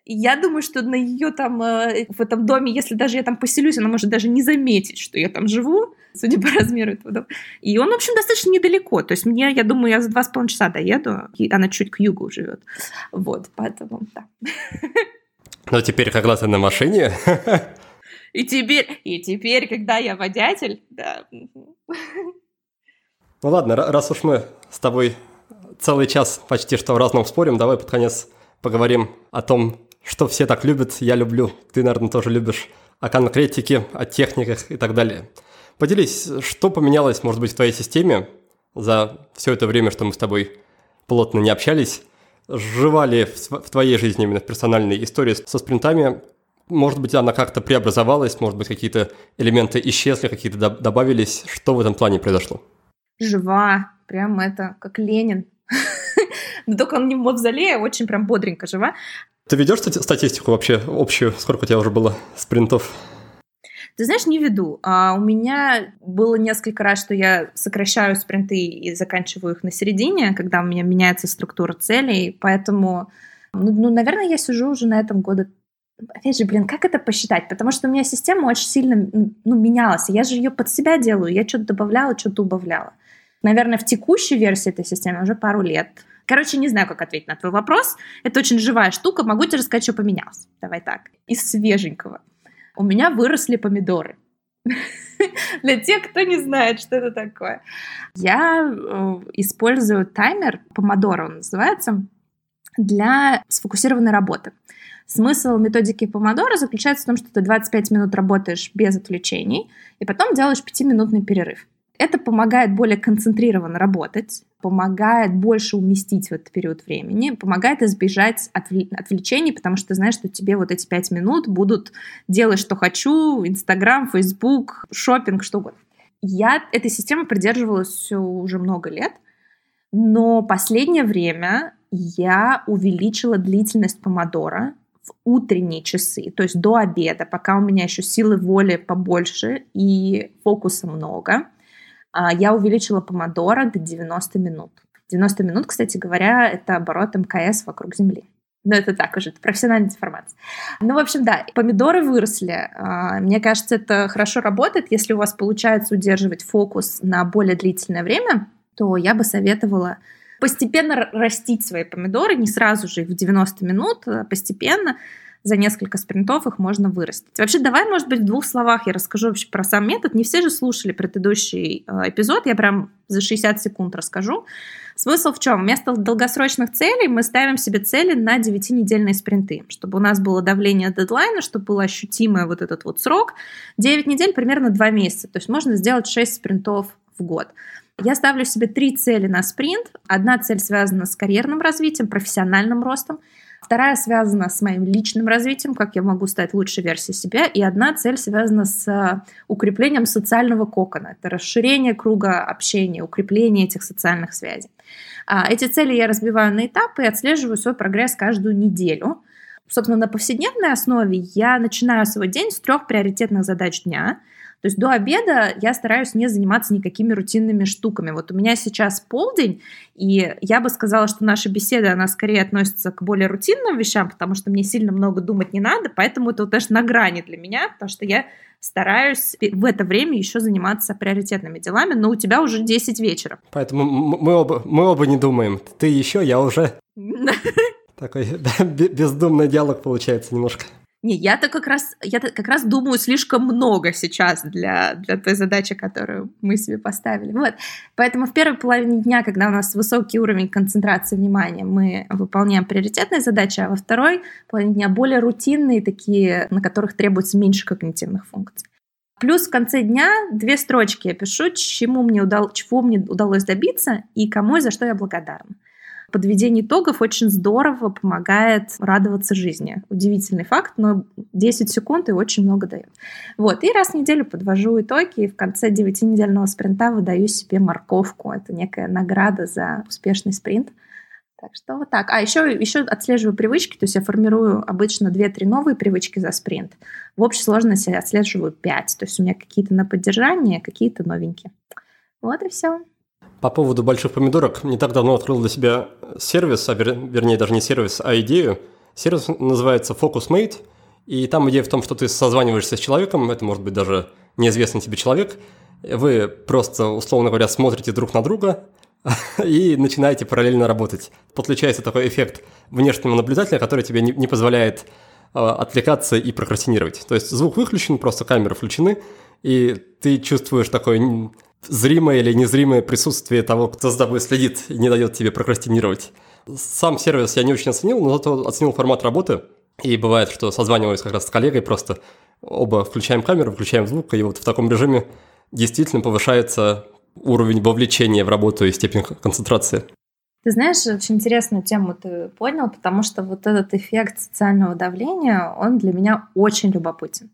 Я думаю, что на ее там, э, в этом доме, если даже я там поселюсь, она может даже не заметить, что я там живу, судя по [laughs] размеру этого дома. И он, в общем, достаточно недалеко. То есть мне, я думаю, я за два с половиной часа доеду, и она чуть к югу живет. Вот, поэтому, да. [laughs] Ну, теперь, когда ты на машине, И теперь, и теперь, когда я водятель, да. Ну ладно, раз уж мы с тобой целый час почти что в разном спорим, давай под конец поговорим о том, что все так любят, я люблю, ты, наверное, тоже любишь, о конкретике, о техниках и так далее. Поделись, что поменялось, может быть, в твоей системе за все это время, что мы с тобой плотно не общались, жевали в твоей жизни именно в персональной истории со спринтами, может быть, она как-то преобразовалась, может быть, какие-то элементы исчезли, какие-то добавились. Что в этом плане произошло? Жива, прям это, как Ленин. Но [laughs] только он не в мавзолее, а очень прям бодренько жива. Ты ведешь статистику вообще общую? Сколько у тебя уже было спринтов? Ты знаешь, не веду. А у меня было несколько раз, что я сокращаю спринты и заканчиваю их на середине, когда у меня меняется структура целей. Поэтому, ну, ну наверное, я сижу уже на этом года опять же, блин, как это посчитать? Потому что у меня система очень сильно ну, менялась. Я же ее под себя делаю. Я что-то добавляла, что-то убавляла. Наверное, в текущей версии этой системы уже пару лет. Короче, не знаю, как ответить на твой вопрос. Это очень живая штука. Могу тебе рассказать, что поменялось. Давай так. Из свеженького. У меня выросли помидоры. [laughs] Для тех, кто не знает, что это такое. Я э, использую таймер, помодоро он называется, для сфокусированной работы. Смысл методики помодоро заключается в том, что ты 25 минут работаешь без отвлечений, и потом делаешь 5-минутный перерыв. Это помогает более концентрированно работать, помогает больше уместить в этот период времени, помогает избежать отвлечений, потому что ты знаешь, что тебе вот эти пять минут будут делать, что хочу, Инстаграм, Фейсбук, шопинг, что угодно. Я этой системы придерживалась уже много лет, но последнее время я увеличила длительность помодора в утренние часы, то есть до обеда, пока у меня еще силы воли побольше и фокуса много, а, я увеличила помодоро до 90 минут. 90 минут, кстати говоря, это оборот МКС вокруг Земли. Но это так уже, это профессиональная информация. Ну, в общем, да, помидоры выросли. А, мне кажется, это хорошо работает. Если у вас получается удерживать фокус на более длительное время, то я бы советовала постепенно растить свои помидоры, не сразу же их в 90 минут, а постепенно за несколько спринтов их можно вырастить. Вообще, давай, может быть, в двух словах я расскажу вообще про сам метод. Не все же слушали предыдущий э, эпизод, я прям за 60 секунд расскажу. Смысл в чем? Вместо долгосрочных целей мы ставим себе цели на 9-недельные спринты, чтобы у нас было давление дедлайна, чтобы было ощутимое вот этот вот срок. 9 недель примерно 2 месяца, то есть можно сделать 6 спринтов в год. Я ставлю себе три цели на спринт. Одна цель связана с карьерным развитием, профессиональным ростом. Вторая связана с моим личным развитием, как я могу стать лучшей версией себя. И одна цель связана с э, укреплением социального кокона. Это расширение круга общения, укрепление этих социальных связей. А, эти цели я разбиваю на этапы и отслеживаю свой прогресс каждую неделю. Собственно, на повседневной основе я начинаю свой день с трех приоритетных задач дня – то есть до обеда я стараюсь не заниматься никакими рутинными штуками. Вот у меня сейчас полдень, и я бы сказала, что наша беседа, она скорее относится к более рутинным вещам, потому что мне сильно много думать не надо, поэтому это вот даже на грани для меня, потому что я стараюсь в это время еще заниматься приоритетными делами, но у тебя уже 10 вечера. Поэтому мы оба, мы оба не думаем. Ты еще, я уже. [laughs] Такой бездумный диалог получается немножко. Не, я-то как раз, я как раз думаю слишком много сейчас для, для той задачи, которую мы себе поставили. Вот. Поэтому в первой половине дня, когда у нас высокий уровень концентрации внимания, мы выполняем приоритетные задачи, а во второй половине дня более рутинные, такие, на которых требуется меньше когнитивных функций. Плюс в конце дня две строчки я пишу, чему мне удал, чего мне удалось добиться и кому и за что я благодарна. Подведение итогов очень здорово помогает радоваться жизни. Удивительный факт, но 10 секунд и очень много дает. Вот, и раз в неделю подвожу итоги, и в конце 9-недельного спринта выдаю себе морковку. Это некая награда за успешный спринт. Так что вот так. А еще, еще отслеживаю привычки, то есть я формирую обычно 2-3 новые привычки за спринт. В общей сложности отслеживаю 5. То есть у меня какие-то на поддержание, какие-то новенькие. Вот и все. По поводу больших помидорок, не так давно открыл для себя сервис, а вер, вернее даже не сервис, а идею. Сервис называется FocusMate, и там идея в том, что ты созваниваешься с человеком, это может быть даже неизвестный тебе человек, вы просто, условно говоря, смотрите друг на друга, [laughs] и начинаете параллельно работать. Подключается такой эффект внешнего наблюдателя, который тебе не, не позволяет э, отвлекаться и прокрастинировать. То есть звук выключен, просто камеры включены, и ты чувствуешь такое зримое или незримое присутствие того, кто за тобой следит и не дает тебе прокрастинировать. Сам сервис я не очень оценил, но зато оценил формат работы. И бывает, что созваниваюсь как раз с коллегой, просто оба включаем камеру, включаем звук, и вот в таком режиме действительно повышается уровень вовлечения в работу и степень концентрации. Ты знаешь, очень интересную тему ты понял, потому что вот этот эффект социального давления, он для меня очень любопытен.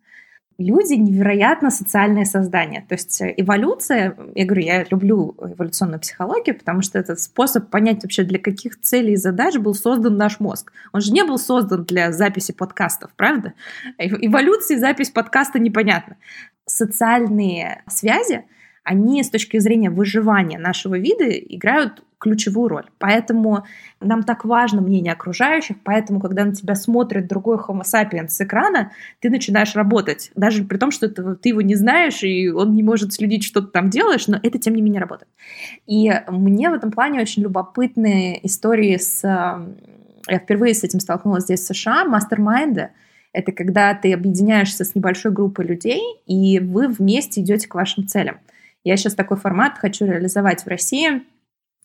Люди невероятно социальные создания. То есть эволюция, я говорю, я люблю эволюционную психологию, потому что это способ понять вообще, для каких целей и задач был создан наш мозг. Он же не был создан для записи подкастов, правда? Эволюции запись подкаста непонятно. Социальные связи — они с точки зрения выживания нашего вида играют ключевую роль. Поэтому нам так важно мнение окружающих, поэтому, когда на тебя смотрит другой Homo sapiens с экрана, ты начинаешь работать. Даже при том, что это, ты его не знаешь, и он не может следить, что ты там делаешь, но это, тем не менее, работает. И мне в этом плане очень любопытные истории с... Я впервые с этим столкнулась здесь, в США, мастер-майнды. Это когда ты объединяешься с небольшой группой людей, и вы вместе идете к вашим целям. Я сейчас такой формат хочу реализовать в России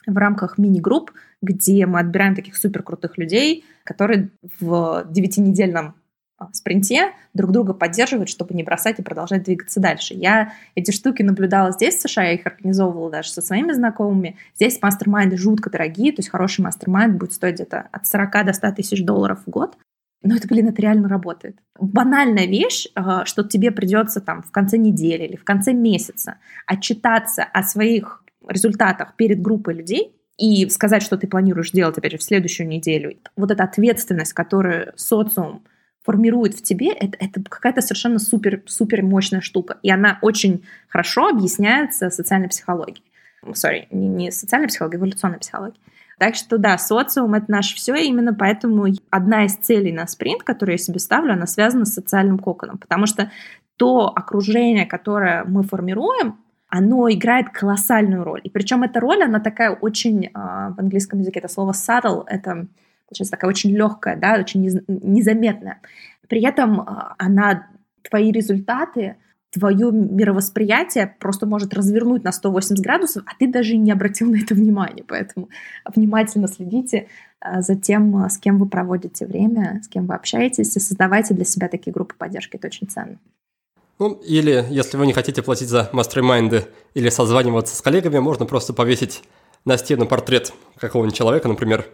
в рамках мини-групп, где мы отбираем таких супер крутых людей, которые в девятинедельном а, спринте друг друга поддерживают, чтобы не бросать и продолжать двигаться дальше. Я эти штуки наблюдала здесь, в США, я их организовывала даже со своими знакомыми. Здесь мастер-майнды жутко дорогие, то есть хороший мастер-майнд будет стоить где-то от 40 до 100 тысяч долларов в год. Но это, блин, это реально работает. Банальная вещь, а, что тебе придется там в конце недели или в конце месяца отчитаться о своих результатах перед группой людей и сказать, что ты планируешь делать, опять же, в следующую неделю. Вот эта ответственность, которую социум формирует в тебе, это, это какая-то совершенно супер, супер мощная штука. И она очень хорошо объясняется социальной психологией. Сори, не, не социальной психологией, эволюционной психологией. Так что да, социум — это наше все, и именно поэтому одна из целей на спринт, которую я себе ставлю, она связана с социальным коконом, потому что то окружение, которое мы формируем, оно играет колоссальную роль. И причем эта роль, она такая очень, а, в английском языке это слово subtle, это получается такая очень легкая, да, очень незаметная. При этом а, она твои результаты твое мировосприятие просто может развернуть на 180 градусов, а ты даже не обратил [laughs] на это внимание. Поэтому внимательно следите а, за тем, с кем вы проводите время, с кем вы общаетесь, и создавайте для себя такие группы поддержки. Это очень ценно. Ну, или если вы не хотите платить за мастер-майнды или созваниваться с коллегами, можно просто повесить на стену портрет какого-нибудь человека, например,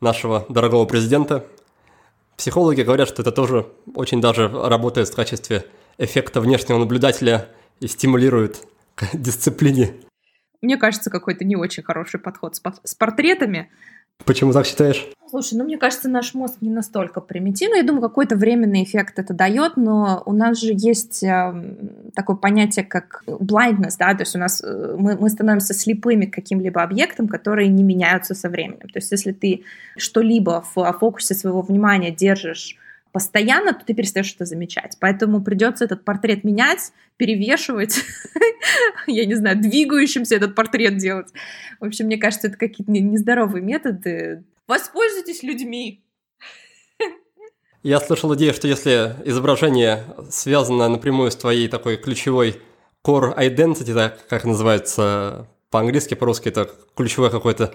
нашего дорогого президента. Психологи говорят, что это тоже очень даже работает в качестве эффекта внешнего наблюдателя и стимулирует к [laughs] дисциплине. Мне кажется, какой-то не очень хороший подход с, портретами. Почему так считаешь? Слушай, ну мне кажется, наш мозг не настолько примитивный. Я думаю, какой-то временный эффект это дает, но у нас же есть э, такое понятие, как blindness, да, то есть у нас э, мы, мы становимся слепыми к каким-либо объектам, которые не меняются со временем. То есть если ты что-либо в фокусе своего внимания держишь постоянно, то ты перестаешь это замечать. Поэтому придется этот портрет менять, перевешивать, [laughs] я не знаю, двигающимся этот портрет делать. В общем, мне кажется, это какие-то нездоровые методы. Воспользуйтесь людьми. Я слышал идею, что если изображение связано напрямую с твоей такой ключевой core identity, так как называется по-английски, по-русски это ключевое какое-то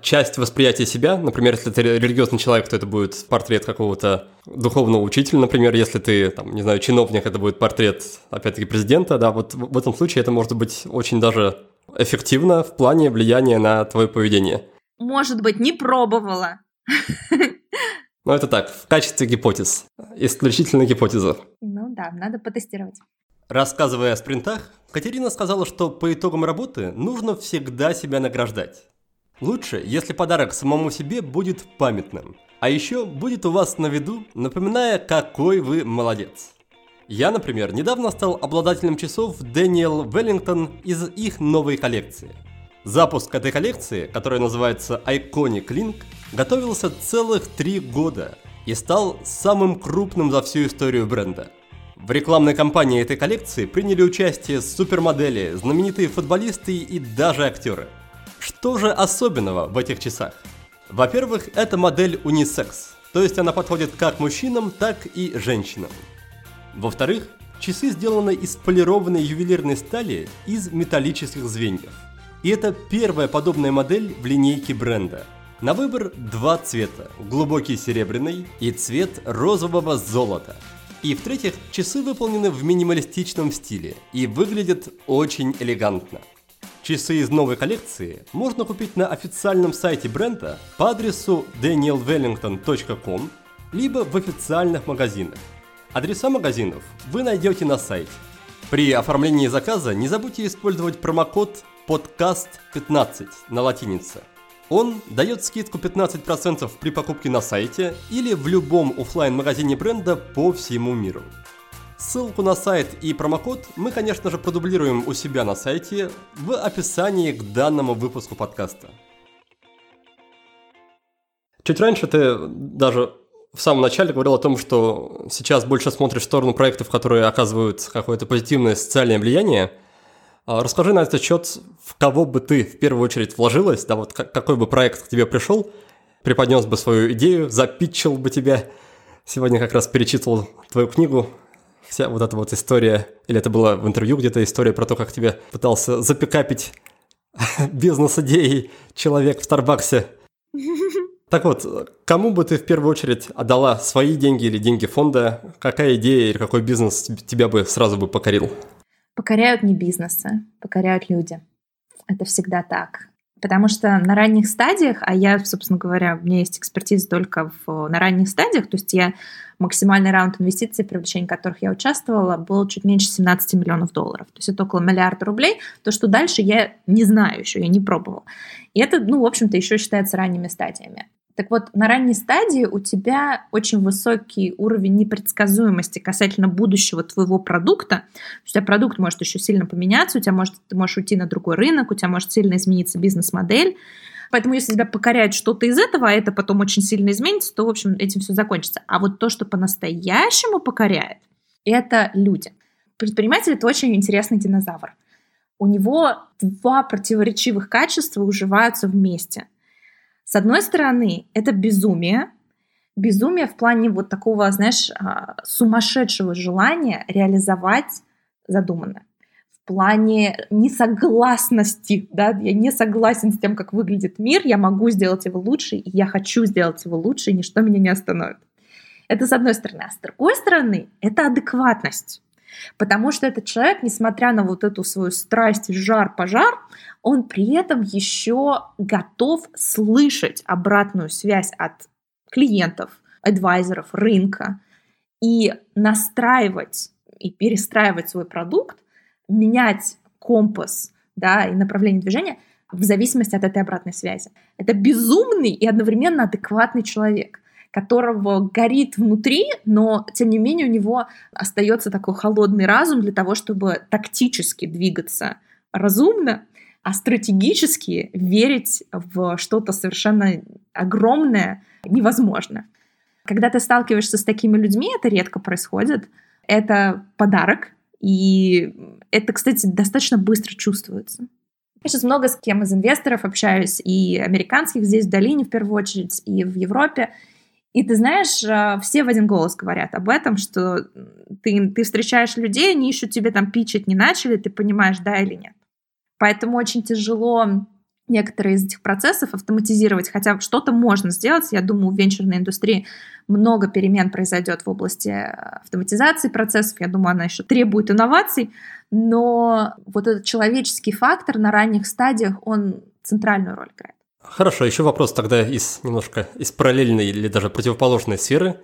часть восприятия себя. Например, если ты религиозный человек, то это будет портрет какого-то духовного учителя, например, если ты, там, не знаю, чиновник, это будет портрет, опять-таки, президента, да, вот в этом случае это может быть очень даже эффективно в плане влияния на твое поведение. может быть, не пробовала. Ну, это так, в качестве гипотез. Исключительно гипотеза. Ну да, надо потестировать. Рассказывая о спринтах, Катерина сказала, что по итогам работы нужно всегда себя награждать. Лучше, если подарок самому себе будет памятным, а еще будет у вас на виду, напоминая, какой вы молодец. Я, например, недавно стал обладателем часов Daniel Wellington из их новой коллекции. Запуск этой коллекции, которая называется Iconic Link, готовился целых три года и стал самым крупным за всю историю бренда. В рекламной кампании этой коллекции приняли участие супермодели, знаменитые футболисты и даже актеры. Что же особенного в этих часах? Во-первых, это модель унисекс, то есть она подходит как мужчинам, так и женщинам. Во-вторых, часы сделаны из полированной ювелирной стали из металлических звеньев. И это первая подобная модель в линейке бренда – на выбор два цвета – глубокий серебряный и цвет розового золота. И в-третьих, часы выполнены в минималистичном стиле и выглядят очень элегантно. Часы из новой коллекции можно купить на официальном сайте бренда по адресу danielwellington.com либо в официальных магазинах. Адреса магазинов вы найдете на сайте. При оформлении заказа не забудьте использовать промокод podcast15 на латинице – он дает скидку 15% при покупке на сайте или в любом офлайн магазине бренда по всему миру. Ссылку на сайт и промокод мы, конечно же, продублируем у себя на сайте в описании к данному выпуску подкаста. Чуть раньше ты даже в самом начале говорил о том, что сейчас больше смотришь в сторону проектов, которые оказывают какое-то позитивное социальное влияние – а, расскажи на этот счет, в кого бы ты в первую очередь вложилась, да, вот какой бы проект к тебе пришел, преподнес бы свою идею, запитчил бы тебя. Сегодня как раз перечитывал твою книгу, вся вот эта вот история, или это была в интервью где-то история про то, как тебя пытался запикапить [laughs] бизнес-идеей человек в Старбаксе. [laughs] Так вот, кому бы ты в первую очередь отдала свои деньги или деньги фонда? Какая идея или какой бизнес тебя бы сразу бы покорил? Покоряют не бизнесы, покоряют люди. Это всегда так. Потому что на ранних стадиях, а я, собственно говоря, у меня есть экспертиза только в, на ранних стадиях, то есть я максимальный раунд инвестиций, привлечения которых я участвовала, был чуть меньше 17 миллионов долларов. То есть это около миллиарда рублей. То, что дальше я не знаю еще, я не пробовала. И это, ну, в общем-то, еще считается ранними стадиями. Так вот, на ранней стадии у тебя очень высокий уровень непредсказуемости касательно будущего твоего продукта. У тебя продукт может еще сильно поменяться, у тебя может, ты можешь уйти на другой рынок, у тебя может сильно измениться бизнес-модель. Поэтому если тебя покоряет что-то из этого, а это потом очень сильно изменится, то, в общем, этим все закончится. А вот то, что по-настоящему покоряет, это люди. Предприниматель — это очень интересный динозавр. У него два противоречивых качества уживаются вместе — с одной стороны, это безумие, безумие в плане вот такого, знаешь, а, сумасшедшего желания реализовать задуманное. В плане несогласности, да, я не согласен с тем, как выглядит мир, я могу сделать его лучше, и я хочу сделать его лучше, и ничто меня не остановит. Это с одной стороны. А с другой стороны, это адекватность. Потому что этот человек, несмотря на вот эту свою страсть, жар, пожар, он при этом еще готов слышать обратную связь от клиентов, адвайзеров, рынка и настраивать и перестраивать свой продукт, менять компас да, и направление движения в зависимости от этой обратной связи. Это безумный и одновременно адекватный человек которого горит внутри, но тем не менее у него остается такой холодный разум для того, чтобы тактически двигаться разумно, а стратегически верить в что-то совершенно огромное невозможно. Когда ты сталкиваешься с такими людьми, это редко происходит. Это подарок, и это, кстати, достаточно быстро чувствуется. Я сейчас много с кем из инвесторов общаюсь, и американских здесь в долине в первую очередь, и в Европе. И ты знаешь, э, все в один голос говорят об этом, что ты, ты встречаешь людей, они еще тебе там пичить не начали, ты понимаешь, да или нет. Поэтому очень тяжело некоторые из этих процессов автоматизировать, хотя что-то можно сделать. Я думаю, в венчурной индустрии много перемен произойдет в области э, автоматизации процессов. Я думаю, она еще требует инноваций, но вот этот человеческий фактор на ранних стадиях, он центральную роль играет. Хорошо, еще вопрос тогда из немножко из параллельной или даже противоположной сферы.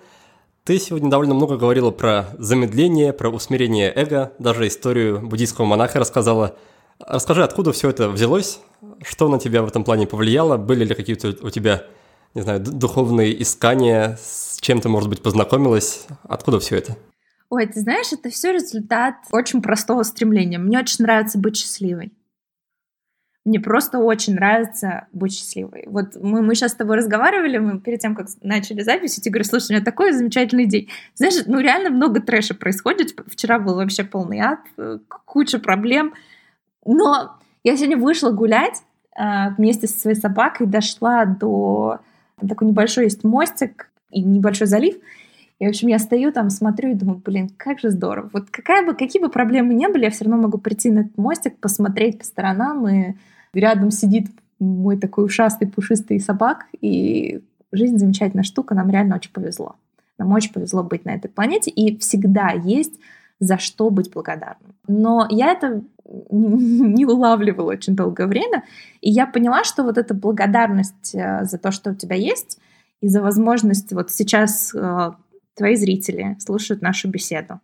Ты сегодня довольно много говорила про замедление, про усмирение эго, даже историю буддийского монаха рассказала. Расскажи, откуда все это взялось, что на тебя в этом плане повлияло, были ли какие-то у тебя, не знаю, духовные искания, с чем ты, может быть, познакомилась, откуда все это? Ой, ты знаешь, это все результат очень простого стремления. Мне очень нравится быть счастливой. Мне просто очень нравится быть счастливой. Вот мы, мы сейчас с тобой разговаривали, мы перед тем, как начали запись, и ты говоришь, слушай, у меня такой замечательный день. Знаешь, ну реально много трэша происходит. Вчера был вообще полный ад, э, куча проблем. Но я сегодня вышла гулять э, вместе со своей собакой, дошла до... Там такой небольшой есть мостик и небольшой залив. И, в общем, я стою там, смотрю и думаю, блин, как же здорово. Вот какая бы, какие бы проблемы ни были, я все равно могу прийти на этот мостик, посмотреть по сторонам и Рядом сидит мой такой ушастый, пушистый собак, и жизнь замечательная штука, нам реально очень повезло. Нам очень повезло быть на этой планете, и всегда есть за что быть благодарным. Но я это не [laughs] улавливала очень долгое время, и я поняла, что вот эта благодарность э, за то, что у тебя есть, и за возможность вот сейчас э, твои зрители слушают нашу беседу.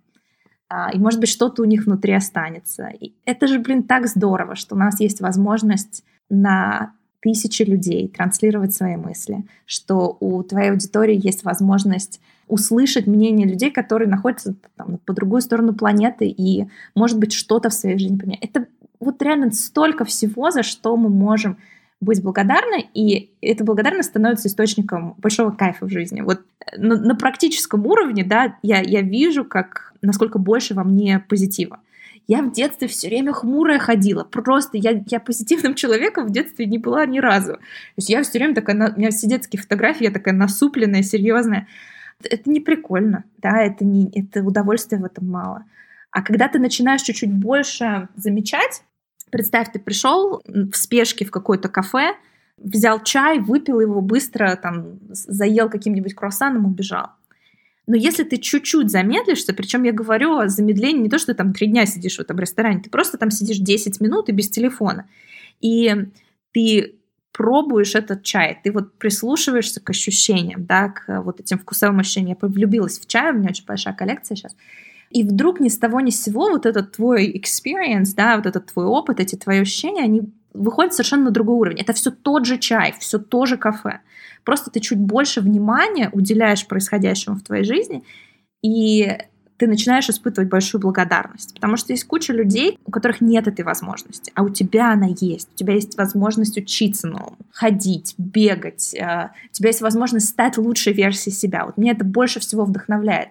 А, и, может быть, что-то у них внутри останется. И это же, блин, так здорово, что у нас есть возможность на тысячи людей транслировать свои мысли, что у твоей аудитории есть возможность услышать мнение людей, которые находятся там, по другую сторону планеты и, может быть, что-то в своей жизни поменять. Это вот реально столько всего, за что мы можем быть благодарны, и эта благодарность становится источником большого кайфа в жизни. Вот на, на практическом уровне, да, я, я вижу, как, насколько больше во мне позитива. Я в детстве все время хмурая ходила. Просто я, я позитивным [laughs] человеком в детстве не была ни разу. То есть я все время такая, у меня все детские фотографии, я такая насупленная, серьезная. Это не прикольно, да, это, не, это удовольствия в этом мало. А когда ты начинаешь чуть-чуть больше замечать, представь, ты пришел в спешке в какое-то кафе, взял чай, выпил его быстро, там, заел каким-нибудь круассаном, убежал. Но если ты чуть-чуть замедлишься, причем я говорю о замедлении не то, что ты там три дня сидишь в этом ресторане, ты просто там сидишь 10 минут и без телефона. И ты пробуешь этот чай, ты вот прислушиваешься к ощущениям, да, к вот этим вкусовым ощущениям. Я влюбилась в чай, у меня очень большая коллекция сейчас. И вдруг ни с того ни с сего вот этот твой experience, да, вот этот твой опыт, эти твои ощущения, они выходит совершенно на другой уровень. Это все тот же чай, все то же кафе. Просто ты чуть больше внимания уделяешь происходящему в твоей жизни, и ты начинаешь испытывать большую благодарность. Потому что есть куча людей, у которых нет этой возможности, а у тебя она есть. У тебя есть возможность учиться новому, ходить, бегать. Э, у тебя есть возможность стать лучшей версией себя. Вот меня это больше всего вдохновляет.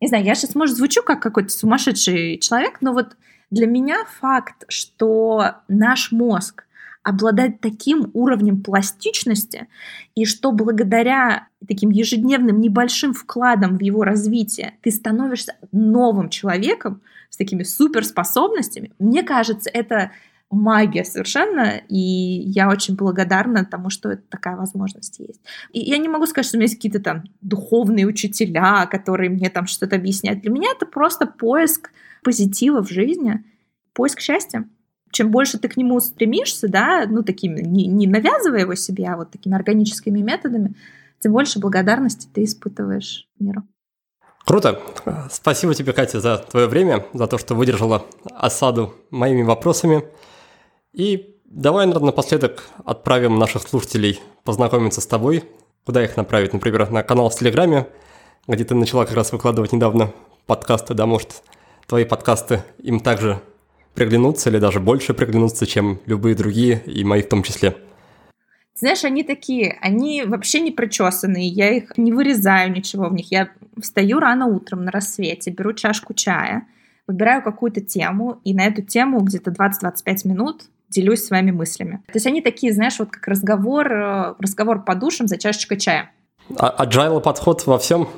Не знаю, я сейчас, может, звучу как какой-то сумасшедший человек, но вот для меня факт, что наш мозг обладает таким уровнем пластичности, и что благодаря таким ежедневным небольшим вкладам в его развитие ты становишься новым человеком с такими суперспособностями, мне кажется, это магия совершенно, и я очень благодарна тому, что это такая возможность есть. И я не могу сказать, что у меня есть какие-то там духовные учителя, которые мне там что-то объясняют. Для меня это просто поиск позитива в жизни, поиск счастья. Чем больше ты к нему стремишься, да, ну, такими, не, не навязывая его себе, а вот такими органическими методами, тем больше благодарности ты испытываешь миру. Круто. Спасибо тебе, Катя, за твое время, за то, что выдержала осаду моими вопросами. И давай, наверное, напоследок отправим наших слушателей познакомиться с тобой. Куда их направить? Например, на канал в Телеграме, где ты начала как раз выкладывать недавно подкасты, да, может, твои подкасты им также приглянуться или даже больше приглянуться, чем любые другие, и мои в том числе. знаешь, они такие, они вообще не причесанные, я их не вырезаю ничего в них. Я встаю рано утром на рассвете, беру чашку чая, выбираю какую-то тему, и на эту тему где-то 20-25 минут делюсь своими мыслями. То есть они такие, знаешь, вот как разговор, э, разговор по душам за чашечкой чая. А agile подход во всем?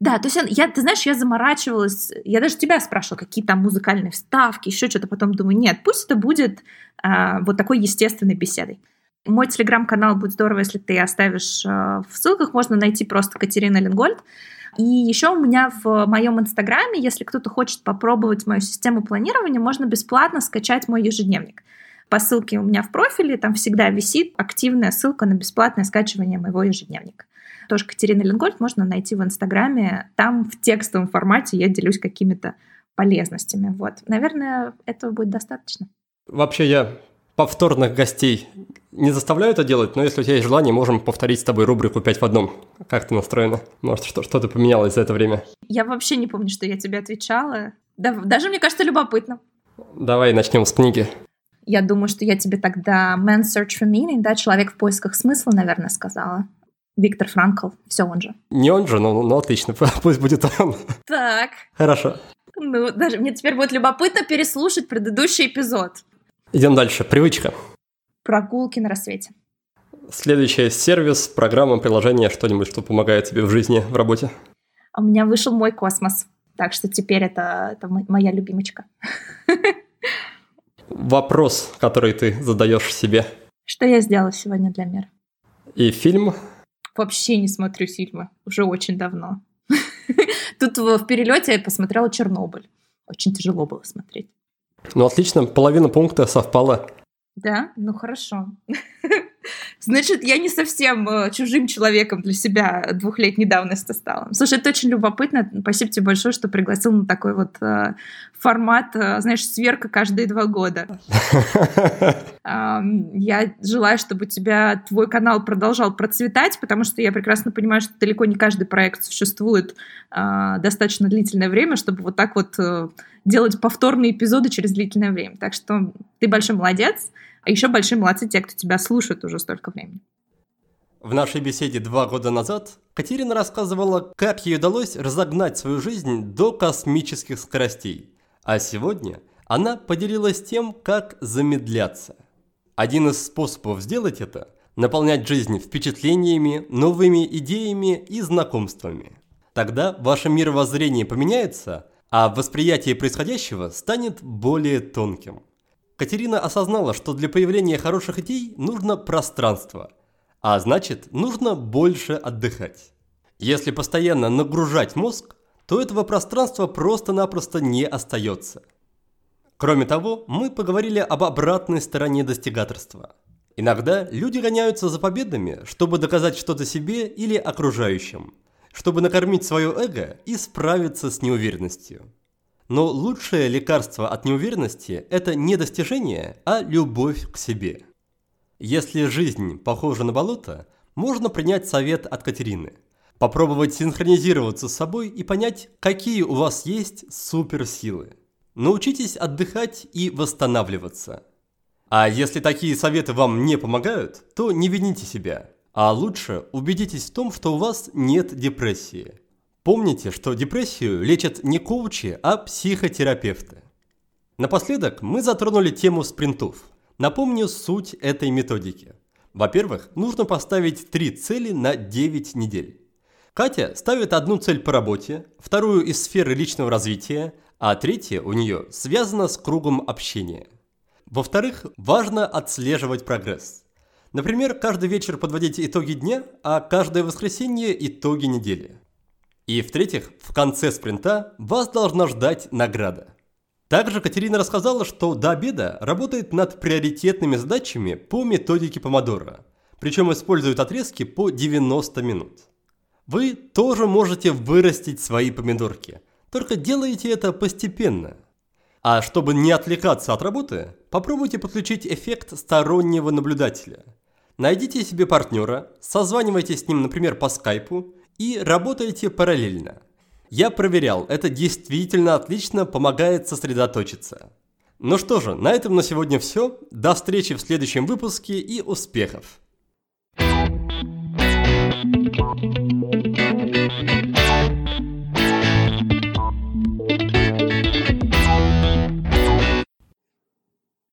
Да, то есть я, ты знаешь, я заморачивалась, я даже тебя спрашивала, какие там музыкальные вставки, еще что-то, потом думаю, нет, пусть это будет а, вот такой естественной беседой. Мой телеграм-канал будет здорово, если ты оставишь а, в ссылках, можно найти просто Катерина Ленгольд. И еще у меня в моем инстаграме, если кто-то хочет попробовать мою систему планирования, можно бесплатно скачать мой ежедневник. По ссылке у меня в профиле, там всегда висит активная ссылка на бесплатное скачивание моего ежедневника. Тоже Катерина Ленгольд можно найти в Инстаграме. Там в текстовом формате я делюсь какими-то полезностями. Вот. Наверное, этого будет достаточно. Вообще я повторных гостей не заставляю это делать, но если у тебя есть желание, можем повторить с тобой рубрику «5 в одном». Как ты настроена? Может, что- что-то поменялось за это время? Я вообще не помню, что я тебе отвечала. Да, даже, мне кажется, любопытно. Давай начнем с книги. Я думаю, что я тебе тогда «Man's Search for Meaning», да, «Человек в поисках смысла», наверное, сказала. Виктор Франкл, все он же. Не он же, но, но отлично, [laughs] пусть будет он. Так, Хорошо. ну, даже мне теперь будет любопытно переслушать предыдущий эпизод. Идем дальше. Привычка. Прогулки на рассвете. Следующий сервис, программа, приложение, что-нибудь, что помогает тебе в жизни, в работе. А У меня вышел мой космос. Так что теперь это, это мо- моя любимочка. [laughs] Вопрос, который ты задаешь себе. Что я сделала сегодня для мира? И фильм. Вообще не смотрю фильмы. Уже очень давно. [laughs] Тут в перелете я посмотрела Чернобыль. Очень тяжело было смотреть. Ну, отлично, половина пункта совпала. Да? Ну хорошо. [laughs] Значит, я не совсем э, чужим человеком для себя двухлетней давности стала. Слушай, это очень любопытно. Спасибо тебе большое, что пригласил на такой вот э, формат, э, знаешь, сверка каждые два года. [laughs] Я желаю, чтобы у тебя твой канал продолжал процветать, потому что я прекрасно понимаю, что далеко не каждый проект существует а, достаточно длительное время, чтобы вот так вот э, делать повторные эпизоды через длительное время. Так что ты большой молодец, а еще большие молодцы те, кто тебя слушает уже столько времени. В нашей беседе два года назад Катерина рассказывала, как ей удалось разогнать свою жизнь до космических скоростей. А сегодня она поделилась тем, как замедляться. Один из способов сделать это – наполнять жизнь впечатлениями, новыми идеями и знакомствами. Тогда ваше мировоззрение поменяется, а восприятие происходящего станет более тонким. Катерина осознала, что для появления хороших идей нужно пространство, а значит, нужно больше отдыхать. Если постоянно нагружать мозг, то этого пространства просто-напросто не остается. Кроме того, мы поговорили об обратной стороне достигаторства. Иногда люди гоняются за победами, чтобы доказать что-то себе или окружающим, чтобы накормить свое эго и справиться с неуверенностью. Но лучшее лекарство от неуверенности – это не достижение, а любовь к себе. Если жизнь похожа на болото, можно принять совет от Катерины. Попробовать синхронизироваться с собой и понять, какие у вас есть суперсилы. Научитесь отдыхать и восстанавливаться. А если такие советы вам не помогают, то не вините себя. А лучше убедитесь в том, что у вас нет депрессии. Помните, что депрессию лечат не коучи, а психотерапевты. Напоследок мы затронули тему спринтов. Напомню суть этой методики. Во-первых, нужно поставить три цели на 9 недель. Катя ставит одну цель по работе, вторую из сферы личного развития, а третья у нее связана с кругом общения. Во-вторых, важно отслеживать прогресс. Например, каждый вечер подводить итоги дня, а каждое воскресенье итоги недели. И в-третьих, в конце спринта вас должна ждать награда. Также Катерина рассказала, что до обеда работает над приоритетными задачами по методике Помодоро, причем использует отрезки по 90 минут. Вы тоже можете вырастить свои помидорки, только делайте это постепенно. А чтобы не отвлекаться от работы, попробуйте подключить эффект стороннего наблюдателя. Найдите себе партнера, созванивайтесь с ним, например, по скайпу и работайте параллельно. Я проверял, это действительно отлично помогает сосредоточиться. Ну что же, на этом на сегодня все. До встречи в следующем выпуске и успехов! Thank you.